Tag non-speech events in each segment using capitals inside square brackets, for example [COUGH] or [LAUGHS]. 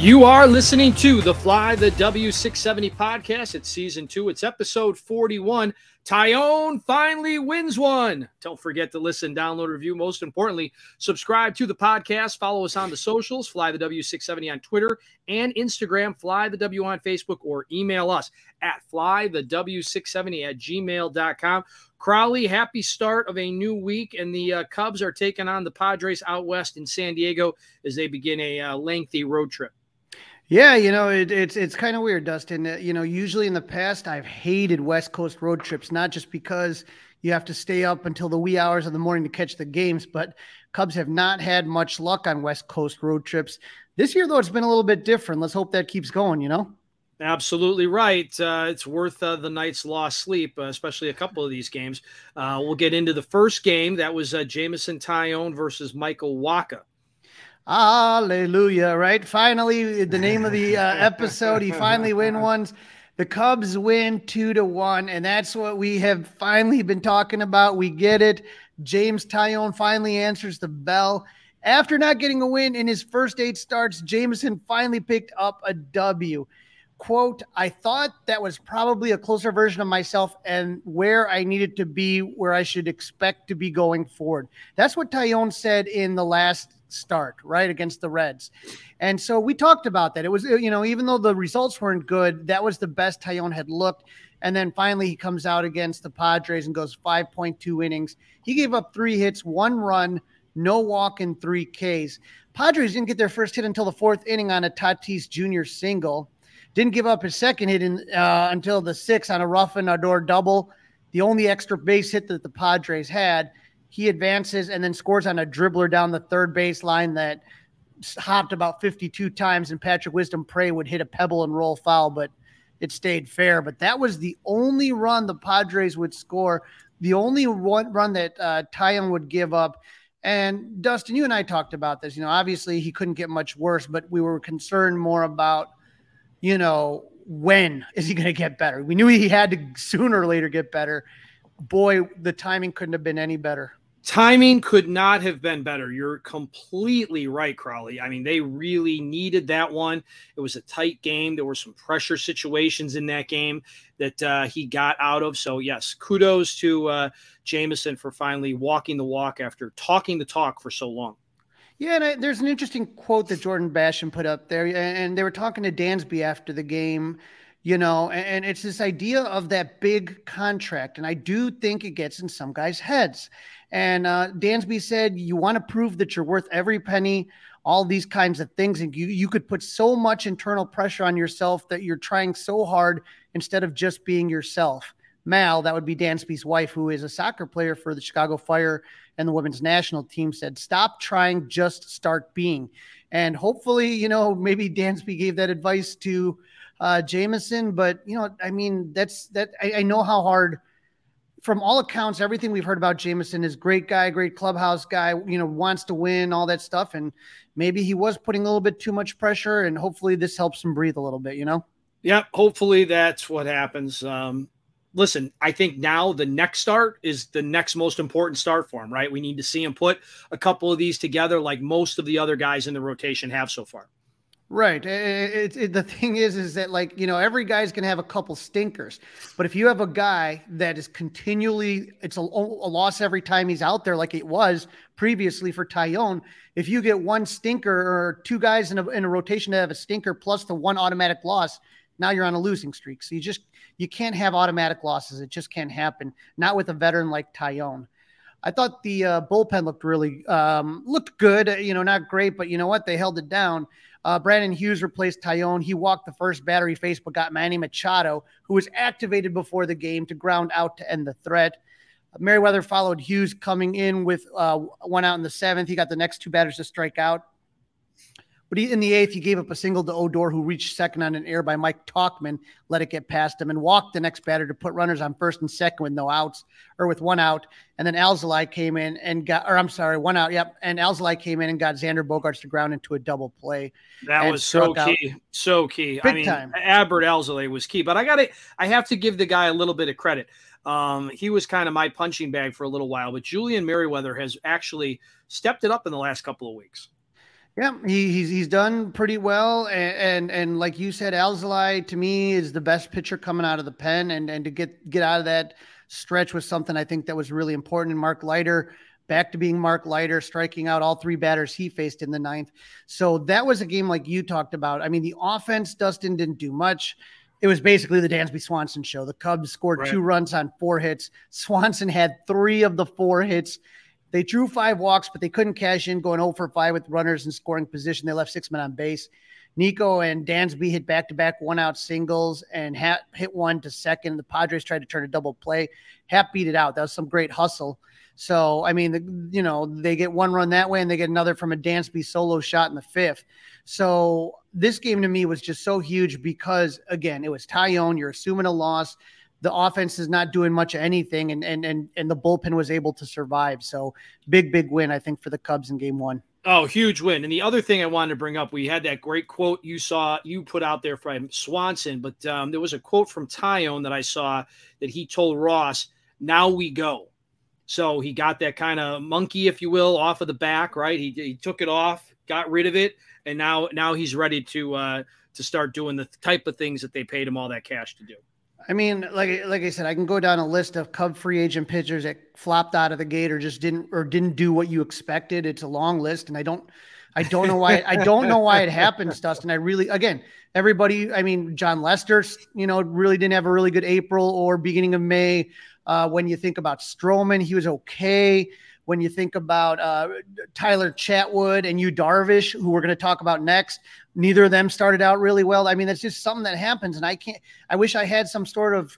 You are listening to the Fly the W670 podcast. It's season two, it's episode 41. Taillon finally wins one. Don't forget to listen, download, review. Most importantly, subscribe to the podcast. Follow us on the socials, Fly the W670 on Twitter and Instagram, Fly the W on Facebook, or email us at flythew670 at gmail.com. Crawly, happy start of a new week, and the uh, Cubs are taking on the Padres out west in San Diego as they begin a uh, lengthy road trip. Yeah, you know, it, it's it's kind of weird, Dustin. Uh, you know, usually in the past, I've hated West Coast road trips, not just because you have to stay up until the wee hours of the morning to catch the games, but Cubs have not had much luck on West Coast road trips. This year, though, it's been a little bit different. Let's hope that keeps going, you know? Absolutely right. Uh, it's worth uh, the night's lost sleep, uh, especially a couple of these games. Uh, we'll get into the first game. That was uh, Jameson Taillon versus Michael Wacha. Hallelujah, right? Finally, the name of the uh, [LAUGHS] episode, he finally win ones. The Cubs win two to one, and that's what we have finally been talking about. We get it. James Taillon finally answers the bell. After not getting a win in his first eight starts, Jameson finally picked up a W. Quote, I thought that was probably a closer version of myself and where I needed to be, where I should expect to be going forward. That's what Taillon said in the last start, right, against the Reds. And so we talked about that. It was, you know, even though the results weren't good, that was the best Taillon had looked. And then finally, he comes out against the Padres and goes 5.2 innings. He gave up three hits, one run, no walk, and three Ks. Padres didn't get their first hit until the fourth inning on a Tatis Jr. single. Didn't give up his second hit in, uh, until the sixth on a Rougned Odor double, the only extra base hit that the Padres had. He advances and then scores on a dribbler down the third base line that hopped about 52 times, and Patrick Wisdom Pray would hit a pebble and roll foul, but it stayed fair. But that was the only run the Padres would score, the only one run that uh, Taillon would give up. And Dustin, you and I talked about this. You know, obviously he couldn't get much worse, but we were concerned more about, you know, when is he going to get better? We knew he had to sooner or later get better. Boy, the timing couldn't have been any better. Timing could not have been better. You're completely right, Crawly. I mean, they really needed that one. It was a tight game. There were some pressure situations in that game that uh, he got out of. So, yes, kudos to uh, Jameson for finally walking the walk after talking the talk for so long. Yeah, and I, there's an interesting quote that Jordan Bastian put up there, and they were talking to Dansby after the game you know and, it's this idea of that big contract and i do think it gets in some guys heads and uh, Dansby said, You want to prove that you're worth every penny, all these kinds of things. And you, you could put so much internal pressure on yourself that you're trying so hard instead of just being yourself. Mal, that would be Dansby's wife, who is a soccer player for the Chicago Fire and the women's national team, said, Stop trying, just start being. And hopefully, you know, maybe Dansby gave that advice to uh, Jameson. But, you know, I mean, that's that I, I know how hard from all accounts, everything we've heard about Jameson is great guy, great clubhouse guy, you know, wants to win, all that stuff. And maybe he was putting a little bit too much pressure, and hopefully this helps him breathe a little bit, you know? Yep. Hopefully that's what happens. Um, listen, I think now the next start is the next most important start for him, right? We need to see him put a couple of these together like most of the other guys in the rotation have so far. Right. It, it, it, the thing is, is that like you know every guy's gonna have a couple stinkers, but if you have a guy that is continually, it's a, a loss every time he's out there, like it was previously for Taillon. If you get one stinker or two guys in a, in a rotation that have a stinker plus the one automatic loss, now you're on a losing streak. So you just you can't have automatic losses. It just can't happen. Not with a veteran like Taillon. I thought the uh, bullpen looked really um, looked good. You know, not great, but you know what? They held it down. Uh, Brandon Hughes replaced Taillon. He walked the first battery face, but got Manny Machado, who was activated before the game to ground out to end the threat. Merryweather followed Hughes coming in with uh, one out in the seventh. He got the next two batters to strike out. But he, in the eighth, he gave up a single to Odor, who reached second on an air by Mike Tauchman, let it get past him, and walked the next batter to put runners on first and second with no outs or with one out. And then Alzolay came in and got, or I'm sorry, one out. Yep. And Alzolay came in and got Xander Bogaerts to ground into a double play. That was so key. Out. So key. Big I mean, time. Adbert Alzolay was key, but I got to, I have to give the guy a little bit of credit. Um, he was kind of my punching bag for a little while, but Julian Merryweather has actually stepped it up in the last couple of weeks. Yeah, he, he's he's done pretty well, and and, and like you said, Alzolay to me is the best pitcher coming out of the pen, and and to get get out of that stretch was something I think that was really important. And Mark Leiter back to being Mark Leiter, striking out all three batters he faced in the ninth. So that was a game like you talked about. I mean, the offense, Dustin didn't do much. It was basically the Dansby Swanson show. The Cubs scored right. two runs on four hits. Swanson had three of the four hits. They drew five walks, but they couldn't cash in, going 0 for 5 with runners in scoring position. They left six men on base. Nico and Dansby hit back to back one out singles and Happ hit one to second. The Padres tried to turn a double play. Happ beat it out. That was some great hustle. So, I mean, the, you know, they get one run that way and they get another from a Dansby solo shot in the fifth. So, this game to me was just so huge because, again, it was Taillon. You're assuming a loss the offense is not doing much of anything, and and and and the bullpen was able to survive. So big, big win, I think, for the Cubs in Game One. Oh, huge win! And the other thing I wanted to bring up, we had that great quote you saw you put out there from Swanson, but um, there was a quote from Taillon that I saw that he told Ross, "Now we go." So he got that kind of monkey, if you will, off of the back, right? He, he took it off, got rid of it, and now now he's ready to uh, to start doing the type of things that they paid him all that cash to do. I mean, like like I said, I can go down a list of Cub free agent pitchers that flopped out of the gate or just didn't or didn't do what you expected. It's a long list, and I don't I don't know why I don't know why it happens, [LAUGHS] Dustin. I really again everybody. I mean, Jon Lester, you know, really didn't have a really good April or beginning of May. Uh, when you think about Stroman, he was okay when you think about uh, Tyler Chatwood and Yu Darvish, who we're going to talk about next, neither of them started out really well. I mean, that's just something that happens, and I can't. I wish I had some sort of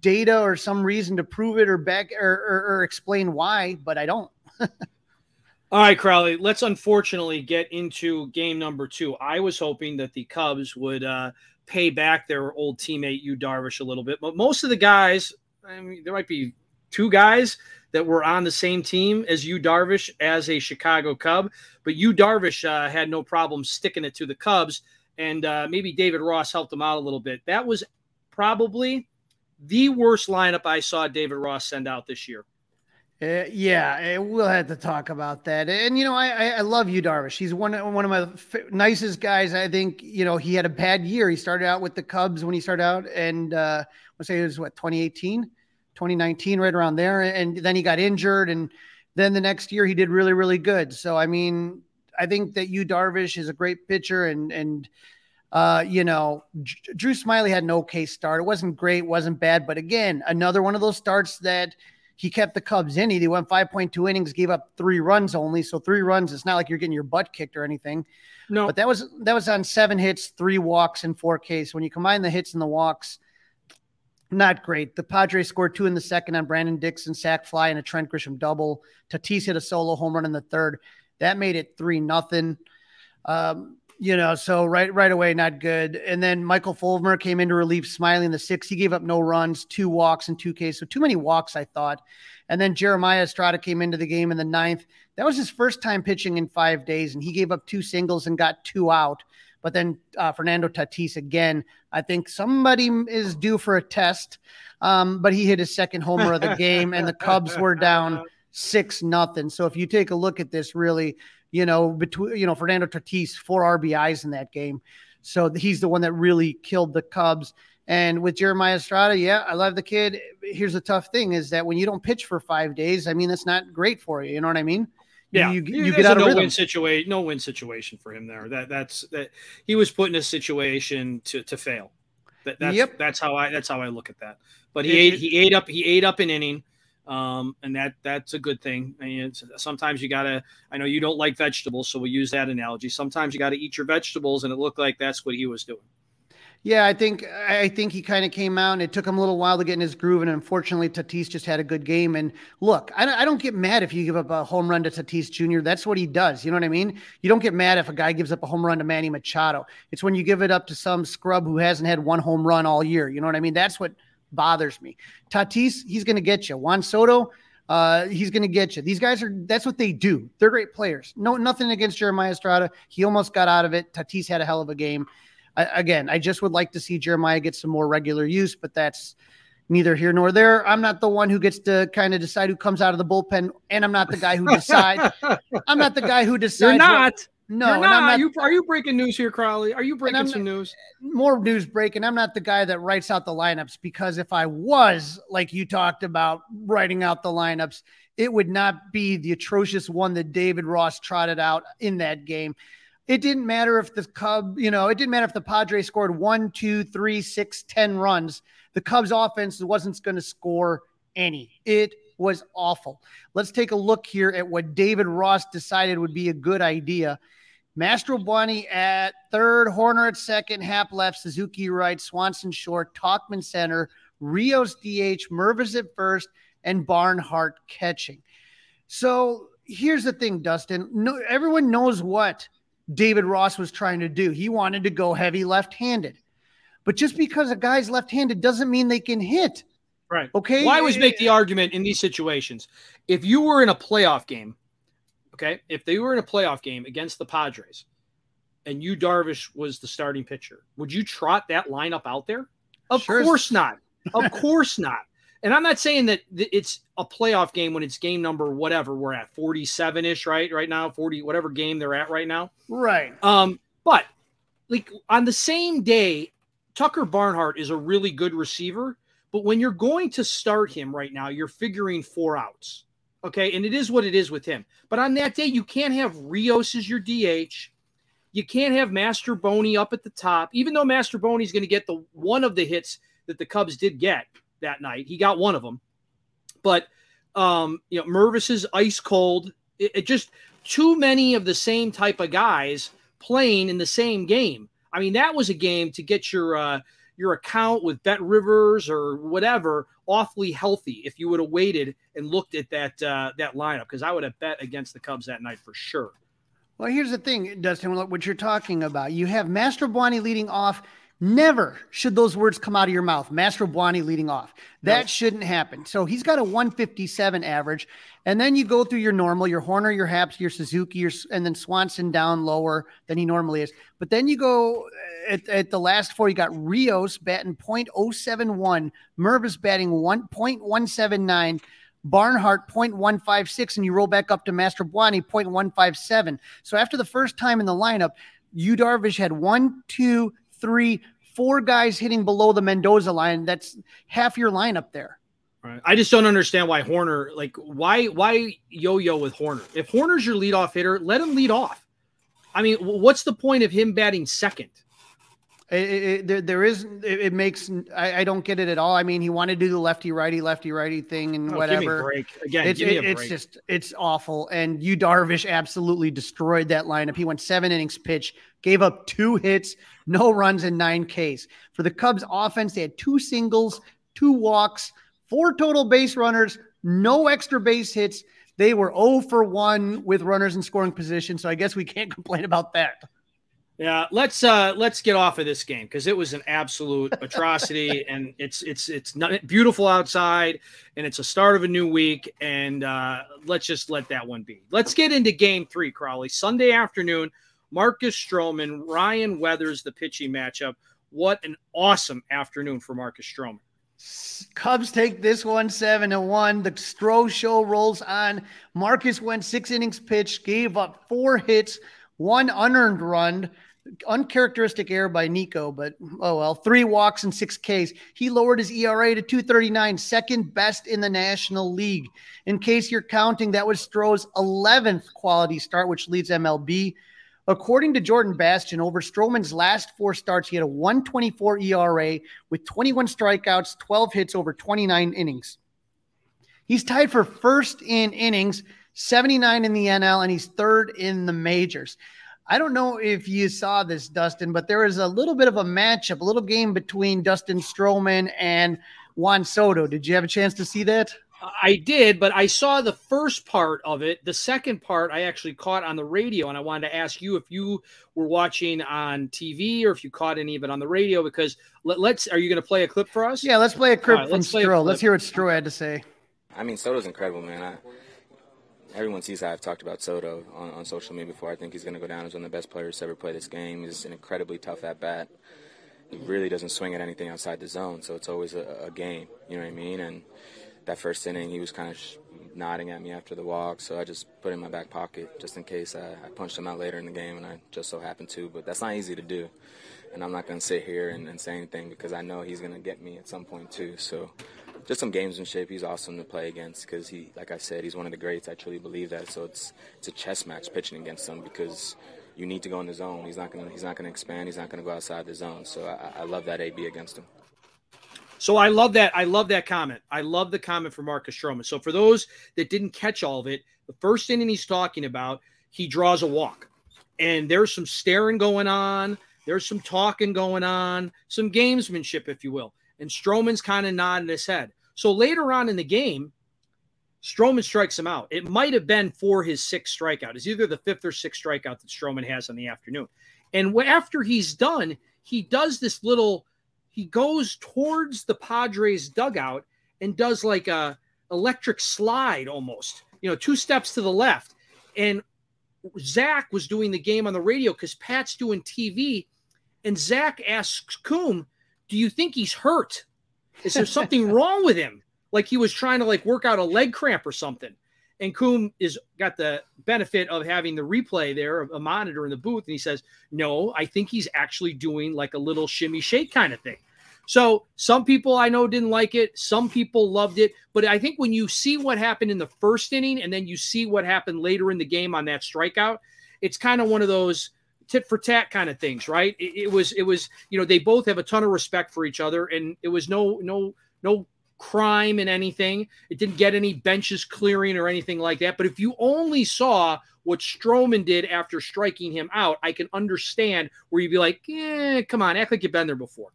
data or some reason to prove it or back or, or, or explain why, but I don't. [LAUGHS] All right, Crawly. Let's unfortunately get into game number two. I was hoping that the Cubs would uh, pay back their old teammate Yu Darvish a little bit, but most of the guys, I mean, there might be two guys that were on the same team as Yu Darvish as a Chicago Cub, but Yu Darvish uh, had no problem sticking it to the Cubs, and uh, maybe David Ross helped him out a little bit. That was probably the worst lineup I saw David Ross send out this year. Uh, yeah, uh, we'll have to talk about that. And you know, I I, love you, Darvish. He's one one of my f- nicest guys. I think you know he had a bad year. He started out with the Cubs when he started out, and uh, let's say it was what 2018. 2019, right around there. And then he got injured. And then the next year he did really, really good. So, I mean, I think that Yu Darvish is a great pitcher and, and, uh, you know, Drew Smyly had an okay start. It wasn't great, wasn't bad, but again, another one of those starts that he kept the Cubs in. He went 5.2 innings, gave up three runs only. So three runs. It's not like you're getting your butt kicked or anything. No, but that was that was on seven hits, three walks, and four Ks. When you combine the hits and the walks, not great. The Padres scored two in the second on Brandon Dixon sac fly and a Trent Grisham double. Tatis hit a solo home run in the third. That made it three nothing. Um, you know, so right right away, not good. And then Michael Fulmer came in to relieve Smyly in the sixth. He gave up no runs, two walks, and two Ks. So too many walks, I thought. And then Jeremiah Estrada came into the game in the ninth. That was his first time pitching in five days, and he gave up two singles and got two out. But then uh, Fernando Tatis again, I think somebody is due for a test. Um, but he hit his second homer of the [LAUGHS] game, and the Cubs were down six nothing. So if you take a look at this, really, you know, between you know Fernando Tatis four RBIs in that game, so he's the one that really killed the Cubs. And with Jeremiah Estrada, yeah, I love the kid. Here's the tough thing: is that when you don't pitch for five days, I mean, that's not great for you. You know what I mean? Yeah, you, you, you get out a no rhythm. win situation. No win situation for him there. That that's that he was put in a situation to to fail. That, that's Yep. that's how I that's how I look at that. But he It- ate he ate up he ate up an inning, um, and that that's a good thing. I mean, sometimes you gotta. I know you don't like vegetables, so we use that analogy. Sometimes you got to eat your vegetables, and it looked like that's what he was doing. Yeah, I think I think he kind of came out, and it took him a little while to get in his groove. And unfortunately, Tatis just had a good game. And look, I don't, I don't get mad if you give up a home run to Tatis Jr. That's what he does. You know what I mean? You don't get mad if a guy gives up a home run to Manny Machado. It's when you give it up to some scrub who hasn't had one home run all year. You know what I mean? That's what bothers me. Tatis, he's going to get you. Juan Soto, uh, he's going to get you. These guys are. That's what they do. They're great players. No, nothing against Jeremiah Estrada. He almost got out of it. Tatis had a hell of a game. I, again, I just would like to see Jeremiah get some more regular use, but that's neither here nor there. I'm not the one who gets to kind of decide who comes out of the bullpen, and I'm not the guy who decides. [LAUGHS] I'm not the guy who decides. You're what- not. no, You're not. Not. you, are you breaking news here, Crawly? Are you breaking some news? more news breaking. I'm not the guy that writes out the lineups because if I was, like you talked about, writing out the lineups, it would not be the atrocious one that David Ross trotted out in that game. It didn't matter if the Cub, you know, it didn't matter if the Padres scored one, two, three, six, ten runs. The Cubs offense wasn't going to score any. It was awful. Let's take a look here at what David Ross decided would be a good idea. Mastrobuoni at third, Hoerner at second, Happ left, Suzuki right, Swanson short, Tauchman center, Rios DH, Mervis at first, and Barnhart catching. So here's the thing, Dustin. No, everyone knows what David Ross was trying to do. He wanted to go heavy left-handed. But just because a guy's left-handed doesn't mean they can hit. Right. Okay. Well, I always make the argument in these situations. If you were in a playoff game, okay, if they were in a playoff game against the Padres and Yu Darvish was the starting pitcher, would you trot that lineup out there? Of Sure. course not. Of [LAUGHS] course not. And I'm not saying that it's a playoff game when it's game number whatever we're at 47 ish, right? Right now, 40, whatever game they're at right now. Right. Um, but like on the same day, Tucker Barnhart is a really good receiver. But when you're going to start him right now, you're figuring four outs. Okay. And it is what it is with him. But on that day, you can't have Rios as your DH. You can't have Mastrobuoni up at the top, even though Mastrobuoni's going to get the one of the hits that the Cubs did get that night. He got one of them. But um, you know, Mervis is ice cold. It, it just too many of the same type of guys playing in the same game. I mean, that was a game to get your uh, your account with BetRivers or whatever awfully healthy. If you would have waited and looked at that uh, that lineup, because I would have bet against the Cubs that night for sure. Well, here's the thing, Dustin, what you're talking about. You have Mastrobuoni leading off. Never should those words come out of your mouth. Mastrobuoni leading off. That No. shouldn't happen. So he's got a 157 average. And then you go through your normal, your Hoerner, your Happs, your Suzuki, your, and then Swanson down lower than he normally is. But then you go uh, at, at the last four, you got Rios batting .071, Mervis batting 1.179, Barnhart 0.156, and you roll back up to Mastrobuoni 0.157. So after the first time in the lineup, Yu Darvish had one, two, three, four guys hitting below the Mendoza line. That's half your lineup there. Right. I just don't understand why Hoerner, like, why why yo-yo with Hoerner? If Hoerner's your leadoff hitter, let him lead off. I mean, what's the point of him batting second? It, it, there, there is, it, it makes, I, I don't get it at all. I mean, he wanted to do the lefty righty, lefty righty thing and Oh, give me a whatever. break again. It's, give me it- a it's just, it's awful. And Yu Darvish absolutely destroyed that lineup. He went seven innings pitch, gave up two hits, no runs, and nine Ks. For the Cubs offense, they had two singles, two walks, four total base runners, no extra base hits. They were 0 for 1 with runners in scoring position. So I guess we can't [LAUGHS] complain about that. Yeah, let's uh let's get off of this game because it was an absolute [LAUGHS] atrocity, and it's it's it's not beautiful outside, and it's a start of a new week, and uh let's just let that one be. Let's get into Game Three, Crawly. Sunday afternoon, Marcus Stroman, Ryan Weathers, the pitching matchup. What an awesome afternoon for Marcus Stroman. Cubs take this one seven to one. The Stro show rolls on. Marcus went six innings pitched, gave up four hits, one unearned run, uncharacteristic error by Nico, but oh well, three walks and six Ks. He lowered his ERA to 239, second best in the National League. In case you're counting, that was Stro's 11th quality start, which leads MLB. According to Jordan Bastian, over Stroman's last four starts, he had a 124 ERA with 21 strikeouts, 12 hits over 29 innings. He's tied for first in innings, 79 in the NL, and he's third in the majors. I don't know if you saw this, Dustin, but there was a little bit of a matchup, a little game between Dustin Stroman and Juan Soto. Did you have a chance to see that? I did, but I saw the first part of it. The second part I actually caught on the radio, and I wanted to ask you if you were watching on TV or if you caught any of it on the radio. Because let, us are you going to play a clip for us? Yeah, let's play a clip right, from Stro. Let's hear what Stro had to say. I mean, Soto's incredible, man. I, everyone sees how I've talked about Soto on, on social media before. I think he's going to go down as one of the best players to ever play this game. He's an incredibly tough at bat. He really doesn't swing at anything outside the zone, so it's always a, a game. You know what I mean? And that first inning, he was kind of sh- nodding at me after the walk, so I just put it in my back pocket just in case I, I, punched him out later in the game, and I just so happened to. But that's not easy to do, and I'm not going to sit here and, and, say anything because I know he's going to get me at some point too. So just some gamesmanship. He's awesome to play against because he, like I said, he's one of the greats. I truly believe that. So it's it's a chess match pitching against him because you need to go in the zone. He's not to he's not to expand. He's not to go outside the zone. So I, I love that AB against him. So I love that. I love that comment. I love the comment for Marcus Stroman. So for those that didn't catch all of it, the first inning he's talking about, he draws a walk. And there's some staring going on. There's some talking going on, some gamesmanship, if you will. And Stroman's kind of nodding his head. So later on in the game, Stroman strikes him out. It might have been for his sixth strikeout. It's either the fifth or sixth strikeout that Stroman has in the afternoon. And after he's done, he does this little he goes towards the Padres dugout and does like a electric slide almost, you know, two steps to the left. And Zach was doing the game on the radio because Pat's doing TV. And Zach asks Coom, Do you think he's hurt? Is there something [LAUGHS] wrong with him? Like he was trying to like work out a leg cramp or something. And Coom is got the benefit of having the replay there, of a monitor in the booth, and he says, "No, I think he's actually doing like a little shimmy shake kind of thing." So some people I know didn't like it, some people loved it, but I think when you see what happened in the first inning and then you see what happened later in the game on that strikeout, it's kind of one of those tit for tat kind of things, right? It, it was it was you know they both have a ton of respect for each other, and it was no no no crime in anything. It didn't get any benches clearing or anything like that. But if you only saw what Stroman did after striking him out, I can understand where you'd be like, "Yeah, come on, act like you've been there before."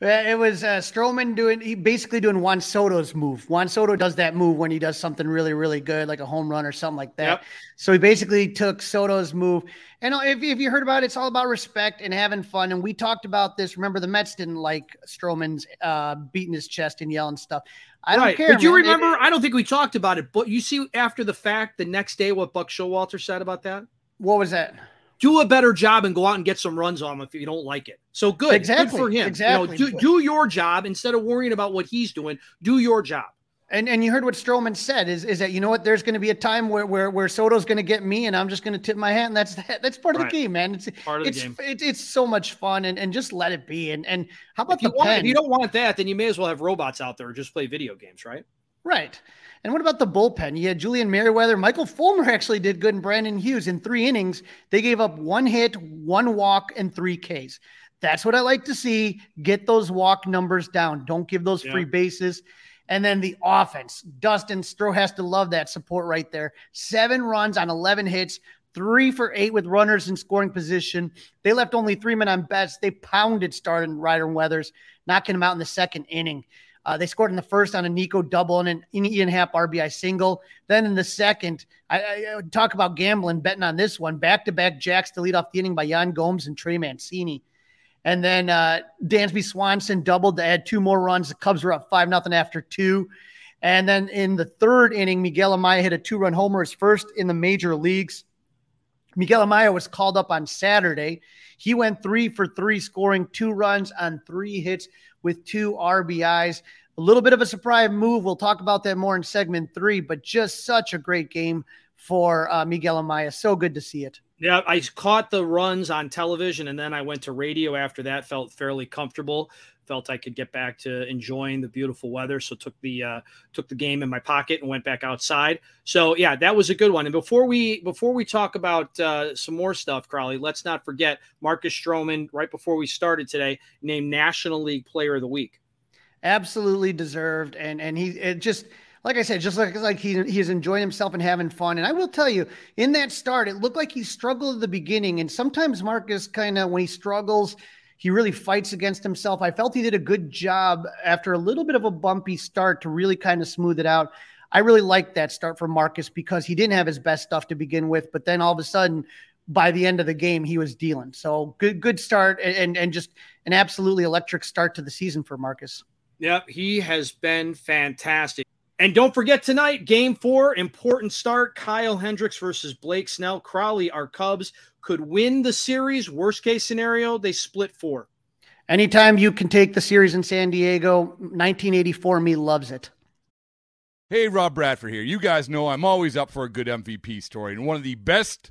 It was uh, Stroman doing he basically doing Juan Soto's move. Juan Soto does that move when he does something really, really good, like a home run or something like that. Yep. So he basically took Soto's move. And if, if you heard about it, it's all about respect and having fun. And we talked about this. Remember, the Mets didn't like Stroman's uh, beating his chest and yelling stuff. I don't care. But you remember? It, I don't think we talked about it, but you see after the fact, the next day, what Buck Showalter said about that. What was that? Do a better job and go out and get some runs on him if you don't like it. So good, exactly. good for him. Exactly. You know, do, do your job instead of worrying about what he's doing. Do your job. And and you heard what Stroman said is is that you know what there's going to be a time where where where Soto's going to get me and I'm just going to tip my hat and that's that, that's part of right. the game, man. It's part of it's, the game. It's, it's so much fun and, and just let it be. And and how about if the want, pen? If you don't want that, then you may as well have robots out there or just play video games, right? Right. And what about the bullpen? You had Julian Merryweather. Michael Fulmer actually did good, and Brandon Hughes in three innings. They gave up one hit, one walk, and three Ks. That's what I like to see. Get those walk numbers down. Don't give those yeah. free bases. And then the offense. Dustin Stro has to love that support right there. Seven runs on 11 hits, three for eight with runners in scoring position. They left only three men on bets. They pounded starting Ryder Weathers, knocking him out in the second inning. Uh, they scored in the first on a Nico double and an Ian Happ RBI single. Then in the second, I, I, talk about gambling, betting on this one. Back to back jacks to lead off the inning by Yan Gomes and Trey Mancini. And then uh, Dansby Swanson doubled to add two more runs. The Cubs were up 5 nothing after two. And then in the third inning, Miguel Amaya hit a two run homer, his first in the major leagues. Miguel Amaya was called up on Saturday. He went three for three, scoring two runs on three hits with two RBIs. A little bit of a surprise move. We'll talk about that more in segment three, but just such a great game for uh, Miguel Amaya. So good to see it. Yeah, I caught the runs on television and then I went to radio after that. Felt fairly comfortable. Felt I could get back to enjoying the beautiful weather, so took the uh, took the game in my pocket and went back outside. So yeah, that was a good one. And before we before we talk about uh, some more stuff, Crawly, let's not forget Marcus Stroman. Right before we started today, named National League Player of the Week. Absolutely deserved, and and he it just like I said, just like like he he's enjoying himself and having fun. And I will tell you, in that start, it looked like he struggled at the beginning. And sometimes Marcus kind of when he struggles, he really fights against himself. I felt he did a good job after a little bit of a bumpy start to really kind of smooth it out. I really liked that start for Marcus because he didn't have his best stuff to begin with, but then all of a sudden, by the end of the game, he was dealing. So good, good start, and and just an absolutely electric start to the season for Marcus. Yep, he has been fantastic. And don't forget tonight, game four, important start. Kyle Hendricks versus Blake Snell. Crawly, our Cubs could win the series. Worst case scenario, they split four. Anytime you can take the series in San Diego, 1984 me loves it. Hey, Rob Bradford here. You guys know I'm always up for a good MVP story. And one of the best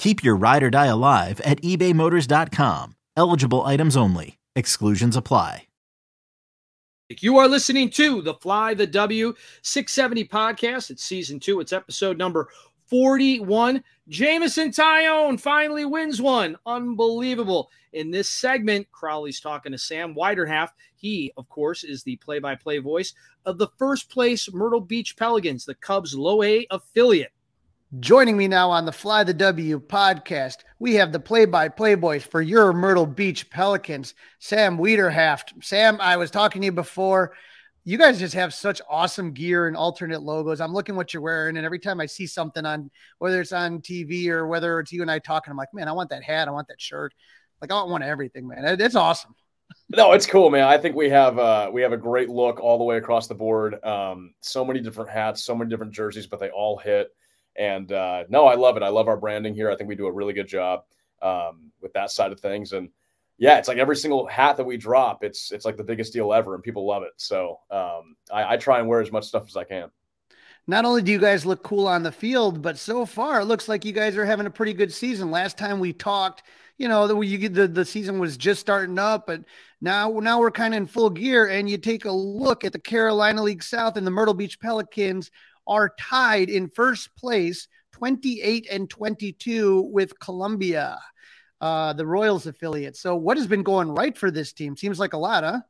Keep your ride or die alive at ebaymotors.com. Eligible items only. Exclusions apply. You are listening to the Fly the W 670 podcast. It's season two, it's episode number 41. Jameson Taillon finally wins one. Unbelievable. In this segment, Crawly's talking to Sam Weiderhaft. He, of course, is the play by play voice of the first place Myrtle Beach Pelicans, the Cubs' low A affiliate. Joining me now on the Fly the W podcast, we have the play-by-play boys for your Myrtle Beach Pelicans, Sam Weiderhaft. Sam, I was talking to you before. You guys just have such awesome gear and alternate logos. I'm looking what you're wearing, and every time I see something on, whether it's on TV or whether it's you and I talking, I'm like, man, I want that hat, I want that shirt. Like I want one of everything, man. It's awesome. No, it's cool, man. I think we have uh, we have a great look all the way across the board. Um, so many different hats, so many different jerseys, but they all hit. And uh, no, I love it. I love our branding here. I think we do a really good job um, with that side of things. And yeah, it's like every single hat that we drop, it's it's like the biggest deal ever, and people love it. So um, I, I try and wear as much stuff as I can. Not only do you guys look cool on the field, but so far it looks like you guys are having a pretty good season. Last time we talked, you know, the you the, the season was just starting up, but now now we're kind of in full gear. And you take a look at the Carolina League South and the Myrtle Beach Pelicans are tied in first place, 28 and 22 with Columbia, uh, the Royals affiliate. So, what has been going right for this team? Seems like a lot, huh?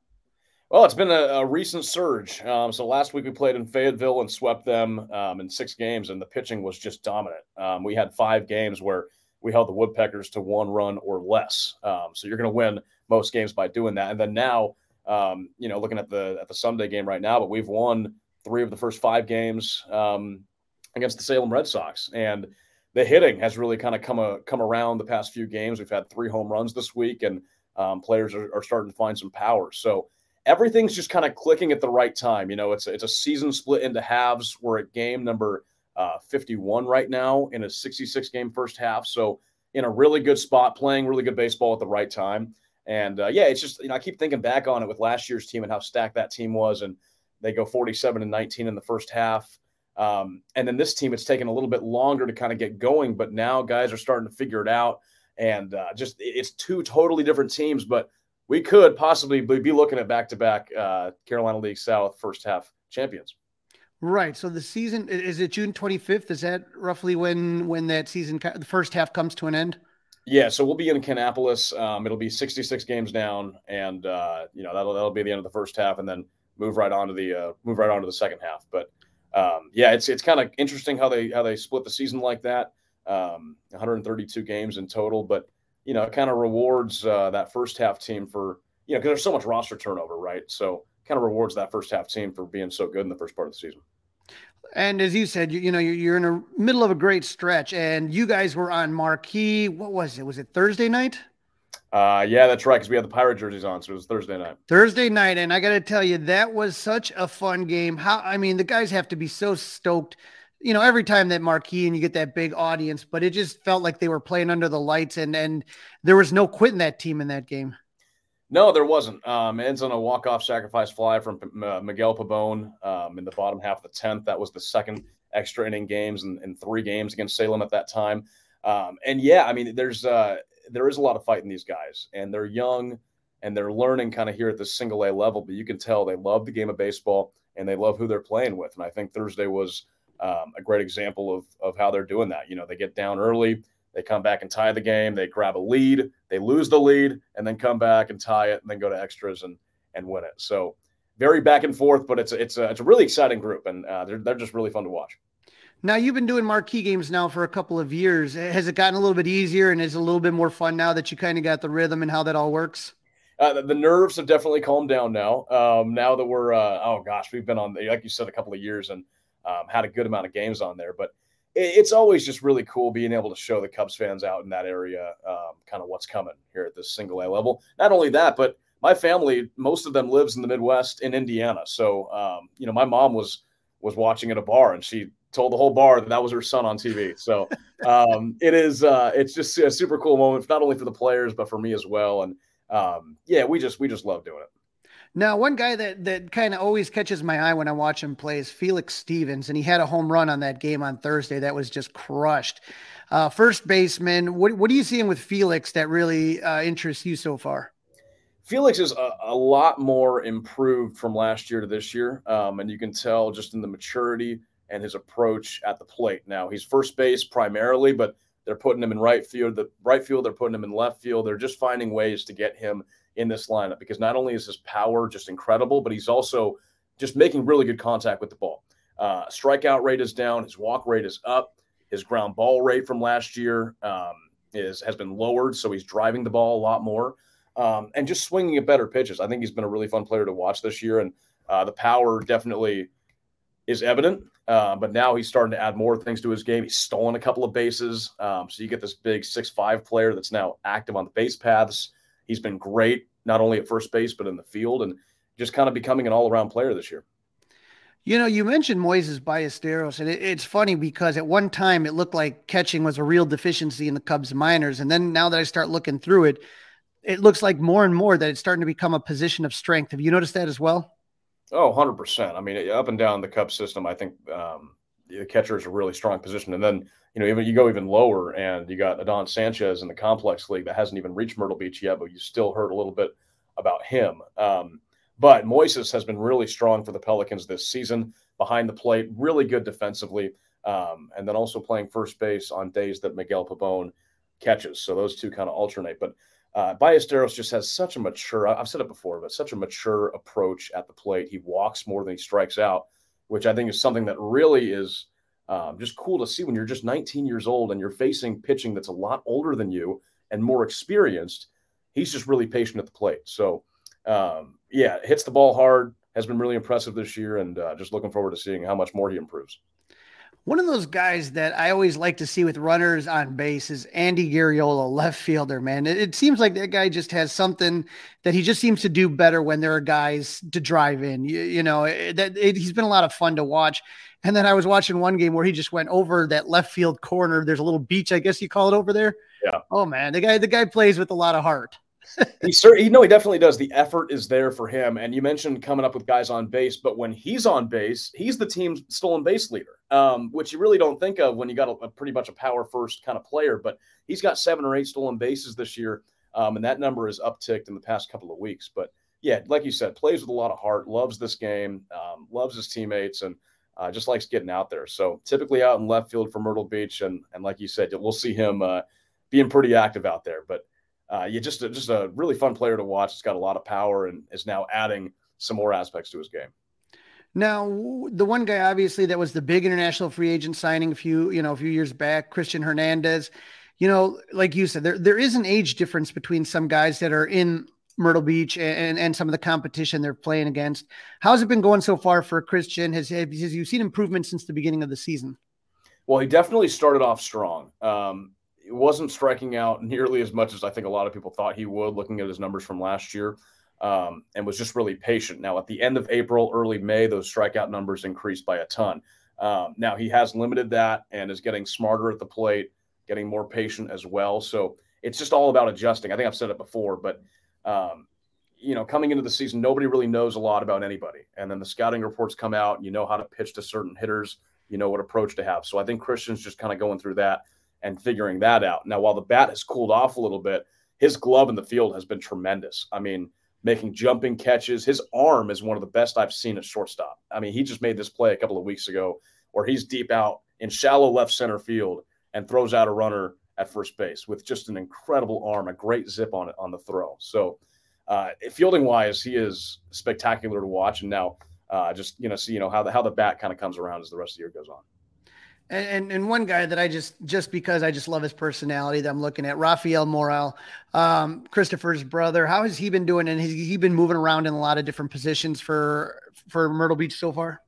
Well, it's been a, a recent surge. Um, so last week we played in Fayetteville and swept them um, in six games, and the pitching was just dominant. Um, we had five games where we held the Woodpeckers to one run or less. Um, so you're going to win most games by doing that. And then now, um, you know, looking at the at the Sunday game right now, but we've won three of the first five games um, against the Salem Red Sox, and the hitting has really kind of come a, come around the past few games. We've had three home runs this week, and players are, are starting to find some power. So everything's just kind of clicking at the right time. You know, it's it's a season split into halves. We're at game number uh, 51 right now in a 66 game first half. So in a really good spot, playing really good baseball at the right time. And uh, yeah, it's just you know I keep thinking back on it with last year's team and how stacked that team was, and they go 47 and 19 in the first half. Um, and then this team, it's taken a little bit longer to kind of get going, but now guys are starting to figure it out. And uh, just it's two totally different teams, but we could possibly be looking at back to back Carolina League South first half champions. Right. So the season is it June 25th? Is that roughly when when that season the first half comes to an end? Yeah, so we'll be in Kannapolis. Um, it'll be 66 games down, and uh, you know that'll that'll be the end of the first half, and then move right on to the uh, move right on to the second half. But um, yeah, it's it's kind of interesting how they how they split the season like that. Um, 132 games in total, but you know, it kind of rewards uh, that first half team for, you know, because there's so much roster turnover, right? So kind of rewards that first half team for being so good in the first part of the season. And as you said, you, you know, you're, you're in the middle of a great stretch, and you guys were on marquee. What was it? Was it Thursday night? Uh, yeah, that's right. Because we had the pirate jerseys on, so it was Thursday night. Thursday night, and I got to tell you, that was such a fun game. How I mean, the guys have to be so stoked you know, every time that marquee and you get that big audience, but it just felt like they were playing under the lights and and there was no quitting that team in that game. No, there wasn't. Um, ends on a walk-off sacrifice fly from uh, Miguel Pabon um, in the bottom half of the tenth. That was the second extra inning games and, and three games against Salem at that time. Um, and yeah, I mean, there's uh, there is a lot of fight in these guys, and they're young and they're learning kind of here at the single A level. But you can tell they love the game of baseball and they love who they're playing with. And I think Thursday was um, a great example of, of how they're doing that. You know, they get down early, they come back and tie the game, they grab a lead, they lose the lead, and then come back and tie it, and then go to extras and and win it. So very back and forth, but it's it's a, it's a really exciting group, and uh, they're they're just really fun to watch. Now you've been doing marquee games now for a couple of years. Has it gotten a little bit easier and is a little bit more fun now that you kind of got the rhythm and how that all works? Uh, the nerves have definitely calmed down now. Um, now that we're, uh, oh gosh, we've been on, like you said, a couple of years, and um, had a good amount of games on there. But it, it's always just really cool being able to show the Cubs fans out in that area um, kind of what's coming here at this single A level. Not only that, but my family, most of them lives in the Midwest in Indiana. So, um, you know, my mom was was watching at a bar and she told the whole bar that that was her son on TV. So [LAUGHS] um, it is uh, it's just a super cool moment, not only for the players but for me as well. And um, yeah, we just we just love doing it. Now, one guy that that kind of always catches my eye when I watch him play is Felix Stevens, and he had a home run on that game on Thursday that was just crushed. Uh, first baseman, what what are you seeing with Felix that really uh, interests you so far? Felix is a, a, lot more improved from last year to this year, um, and you can tell just in the maturity and his approach at the plate. Now he's first base primarily, but they're putting him in right field. The right field, they're putting him in left field. They're just finding ways to get him in this lineup because not only is his power just incredible, but he's also just making really good contact with the ball. Uh, strikeout rate is down, his walk rate is up, his ground ball rate from last year um, is has been lowered, so he's driving the ball a lot more um, and just swinging at better pitches. I think he's been a really fun player to watch this year, and uh, the power definitely is evident. Uh, but now he's starting to add more things to his game. He's stolen a couple of bases, um, so you get this big six-five player that's now active on the base paths. He's been great, not only at first base, but in the field and just kind of becoming an all around player this year. You know, you mentioned Moises Ballesteros, and it, it's funny because at one time it looked like catching was a real deficiency in the Cubs minors. And then now that I start looking through it, it looks like more and more that it's starting to become a position of strength. Have you noticed that as well? Oh, 100%. I mean, up and down the Cubs system, I think um, the catcher is a really strong position. And then you know, even you go even lower, and you got Adon Sanchez in the complex league that hasn't even reached Myrtle Beach yet, but you still heard a little bit about him. Um, but Moises has been really strong for the Pelicans this season behind the plate, really good defensively, um, and then also playing first base on days that Miguel Pabon catches. So those two kind of alternate. But uh, Ballesteros just has such a mature, I've said it before, but such a mature approach at the plate. He walks more than he strikes out, which I think is something that really is um, just cool to see when you're just 19 years old and you're facing pitching that's a lot older than you and more experienced. He's just really patient at the plate. So, um, yeah, hits the ball hard, has been really impressive this year, and uh, just looking forward to seeing how much more he improves. One of those guys that I always like to see with runners on base is Andy Garriola, left fielder, man. It, it, seems like that guy just has something that he just seems to do better when there are guys to drive in. You, you know, it, that it, he's been a lot of fun to watch. And then I was watching one game where he just went over that left field corner. There's a little beach, I guess you call it over there. Yeah. Oh man, the guy the guy plays with a lot of heart. [LAUGHS] he certainly, no, he definitely does. The effort is there for him. And you mentioned coming up with guys on base, but when he's on base, he's the team's stolen base leader, um, which you really don't think of when you got a, a, pretty much a power first kind of player. But he's got seven or eight stolen bases this year, um, and that number has upticked in the past couple of weeks. But yeah, like you said, plays with a lot of heart, loves this game, um, loves his teammates, and uh, just likes getting out there. So typically out in left field for Myrtle Beach, and and like you said, we'll see him uh, being pretty active out there. But uh, yeah, just a, just a really fun player to watch. He's got a lot of power and is now adding some more aspects to his game. Now, the one guy obviously that was the big international free agent signing a few, you know, a few years back, Cristian Hernandez. You know, like you said, there there is an age difference between some guys that are in Myrtle Beach and, and some of the competition they're playing against. How's it been going so far for Cristian? Has, has you seen improvement since the beginning of the season? Well, he definitely started off strong. Um, wasn't striking out [LAUGHS] nearly as much as I think a lot of people thought he would, looking at his numbers from last year, um, and was just really patient. Now, at the end of April, early May, those strikeout numbers increased by a ton. Um, now, he has limited that and is getting smarter at the plate, getting more patient as well. So it's just all about adjusting. I think I've said it before, but. Um, you know, coming into the season, nobody really knows a lot about anybody. And then the scouting reports come out, you know how to pitch to certain hitters, you know what approach to have. So I think Cristian's just kind of going through that and figuring that out. Now, while the bat has cooled off a little bit, his glove in the field has been tremendous. I mean, making jumping catches. His arm is one of the best I've seen at shortstop. I mean, he just made this play a couple of weeks ago where he's deep out in shallow left center field and throws out a runner at first base with just an incredible arm, a great zip on it on the throw. So, uh, fielding wise, he is spectacular to watch. And now, uh, just you know, see you know how the how the bat kind of comes around as the rest of the year goes on. And, and, and one guy that I just just because I just love his personality that I'm looking at Rafael Morel, um, Christopher's brother. How has he been doing? And has he been moving around in a lot of different positions for for Myrtle Beach so far?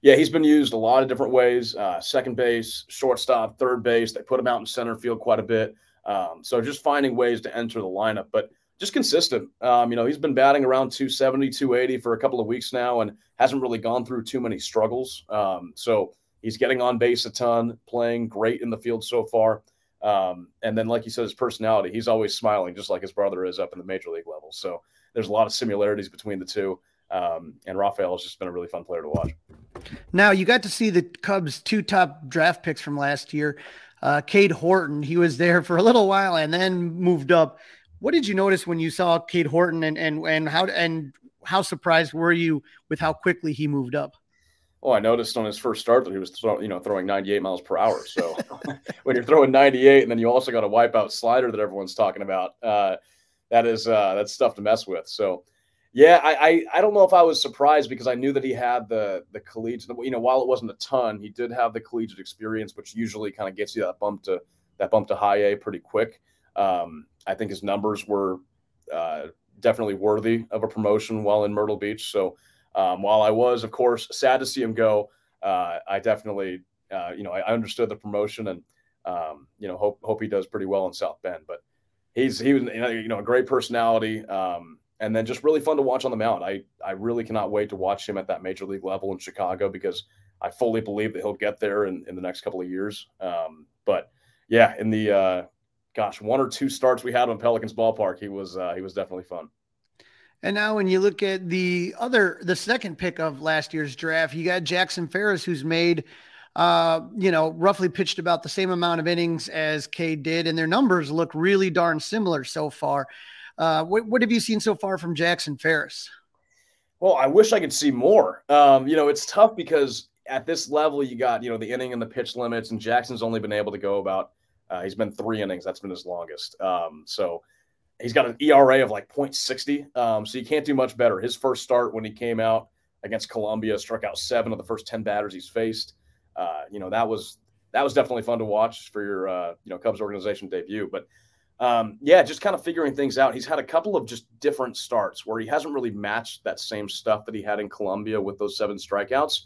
Yeah, he's been used a lot of different ways. Uh, second base, shortstop, third base. They put him out in center field quite a bit. Um, so just finding ways to enter the lineup, but just consistent. Um, you know, he's been batting around 270, 280 for a couple of weeks now and hasn't really gone through too many struggles. Um, so He's getting on base a ton, playing great in the field so far. Um, and then, like you said, his personality, he's always smiling, just like his brother is up in the major league level. So there's a lot of similarities between the two. Um, and Rafael has just been a really fun player to watch. Now, you got to see the Cubs' two top draft picks from last year. Uh, Cade Horton, he was there for a little while and then moved up. What did you notice when you saw Cade Horton, and and and how and how surprised were you with how quickly he moved up? Oh, I noticed on his first start that he was throw, you know throwing 98 miles per hour. So [LAUGHS] when you're throwing 98 and then you also got a wipeout slider that everyone's talking about, uh, that is uh, that's stuff to mess with. So yeah, I, I, I don't know if I was surprised because I knew that he had the the collegiate. You know, while it wasn't a ton, he did have the collegiate experience, which usually kind of gets you that bump to that bump to high A pretty quick. Um, I think his numbers were uh, definitely worthy of a promotion while in Myrtle Beach. So um, while I was, of course, sad to see him go, uh, I definitely, uh, you know, I, understood the promotion and, um, you know, hope hope he does pretty well in South Bend. But he's he was, you know, a great personality, um, and then just really fun to watch on the mound. I I really cannot wait to watch him at that major league level in Chicago because I fully believe that he'll get there in, in the next couple of years. Um, but yeah, in the uh, gosh, one or two starts we had on Pelicans ballpark, he was uh, he was definitely fun. And now when you look at the other, the second pick of last year's draft, you got Jackson Ferris, who's made, uh, you know, roughly pitched about the same amount of innings as Cade did, and their numbers look really darn similar so far. Uh, what, what have you seen so far from Jackson Ferris? Well, I wish I could see more. Um, you know, it's tough because at this level, you got, you know, the inning and the pitch limits, and Jackson's only been able to go about, uh, he's been three innings. That's been his longest. Um, so, He's got an ERA of like 0.60, um, so you can't do much better. His first start when he came out against Columbia, struck out seven of the first 10 batters he's faced. Uh, you know, that was that was definitely fun to watch for your uh, you know Cubs organization debut. But um, yeah, just kind of figuring things out. He's had a couple of just different starts where he hasn't really matched that same stuff that he had in Columbia with those seven strikeouts,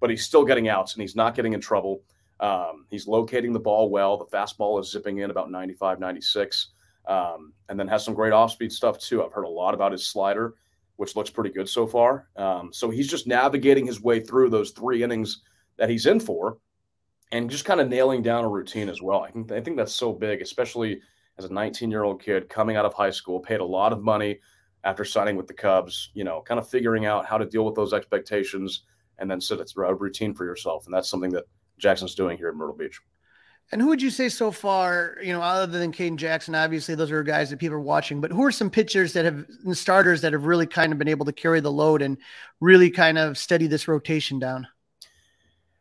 but he's still getting outs and he's not getting in trouble. Um, he's locating the ball well. The fastball is zipping in about 95, 96 um, and then has some great off speed stuff too. I've heard a lot about his slider, which looks pretty good so far. Um, so he's just navigating his way through those three innings that he's in for and just kind of nailing down a routine as well. I think, I think that's so big, especially as a 19 year old kid coming out of high school, paid a lot of money after signing with the Cubs, you know, kind of figuring out how to deal with those expectations and then set a routine for yourself. And that's something that Jackson's doing here at Myrtle Beach. And who would you say so far, you know, other than Kaden Jackson, obviously those are guys that people are watching, but who are some pitchers that have starters that have really kind of been able to carry the load and really kind of steady this rotation down?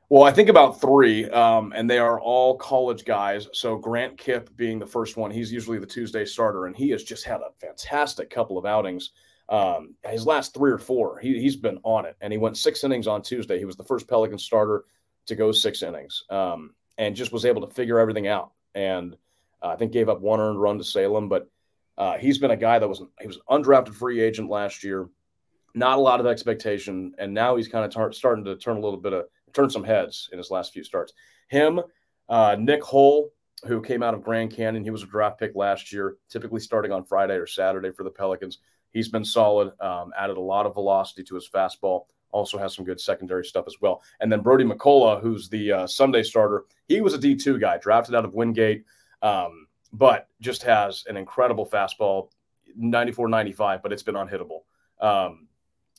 Well, I think about three, um, and they are all college guys. So Grant Kipp being the first one, he's usually the Tuesday starter, and he has just had a fantastic couple of outings. Um, his last three or four, he, he's been on it, and he went six innings on Tuesday. He was the first Pelican starter to go six innings. Um, and just was able to figure everything out. And uh, I think gave up one earned run to Salem, but uh, he's been a guy that was he was undrafted free agent last year, not a lot of expectation, and now he's kind of tar- starting to turn a little bit of turn some heads in his last few starts. Him, uh, Nick Hull, who came out of Grand Canyon, he was a draft pick last year, typically starting on Friday or Saturday for the Pelicans. He's been solid, um, added a lot of velocity to his fastball also has some good secondary stuff as well. And then Brody McCullough, who's the uh, Sunday starter, he was a D2 guy, drafted out of Wingate, um, but just has an incredible fastball, 94 95, but it's been unhittable. Um,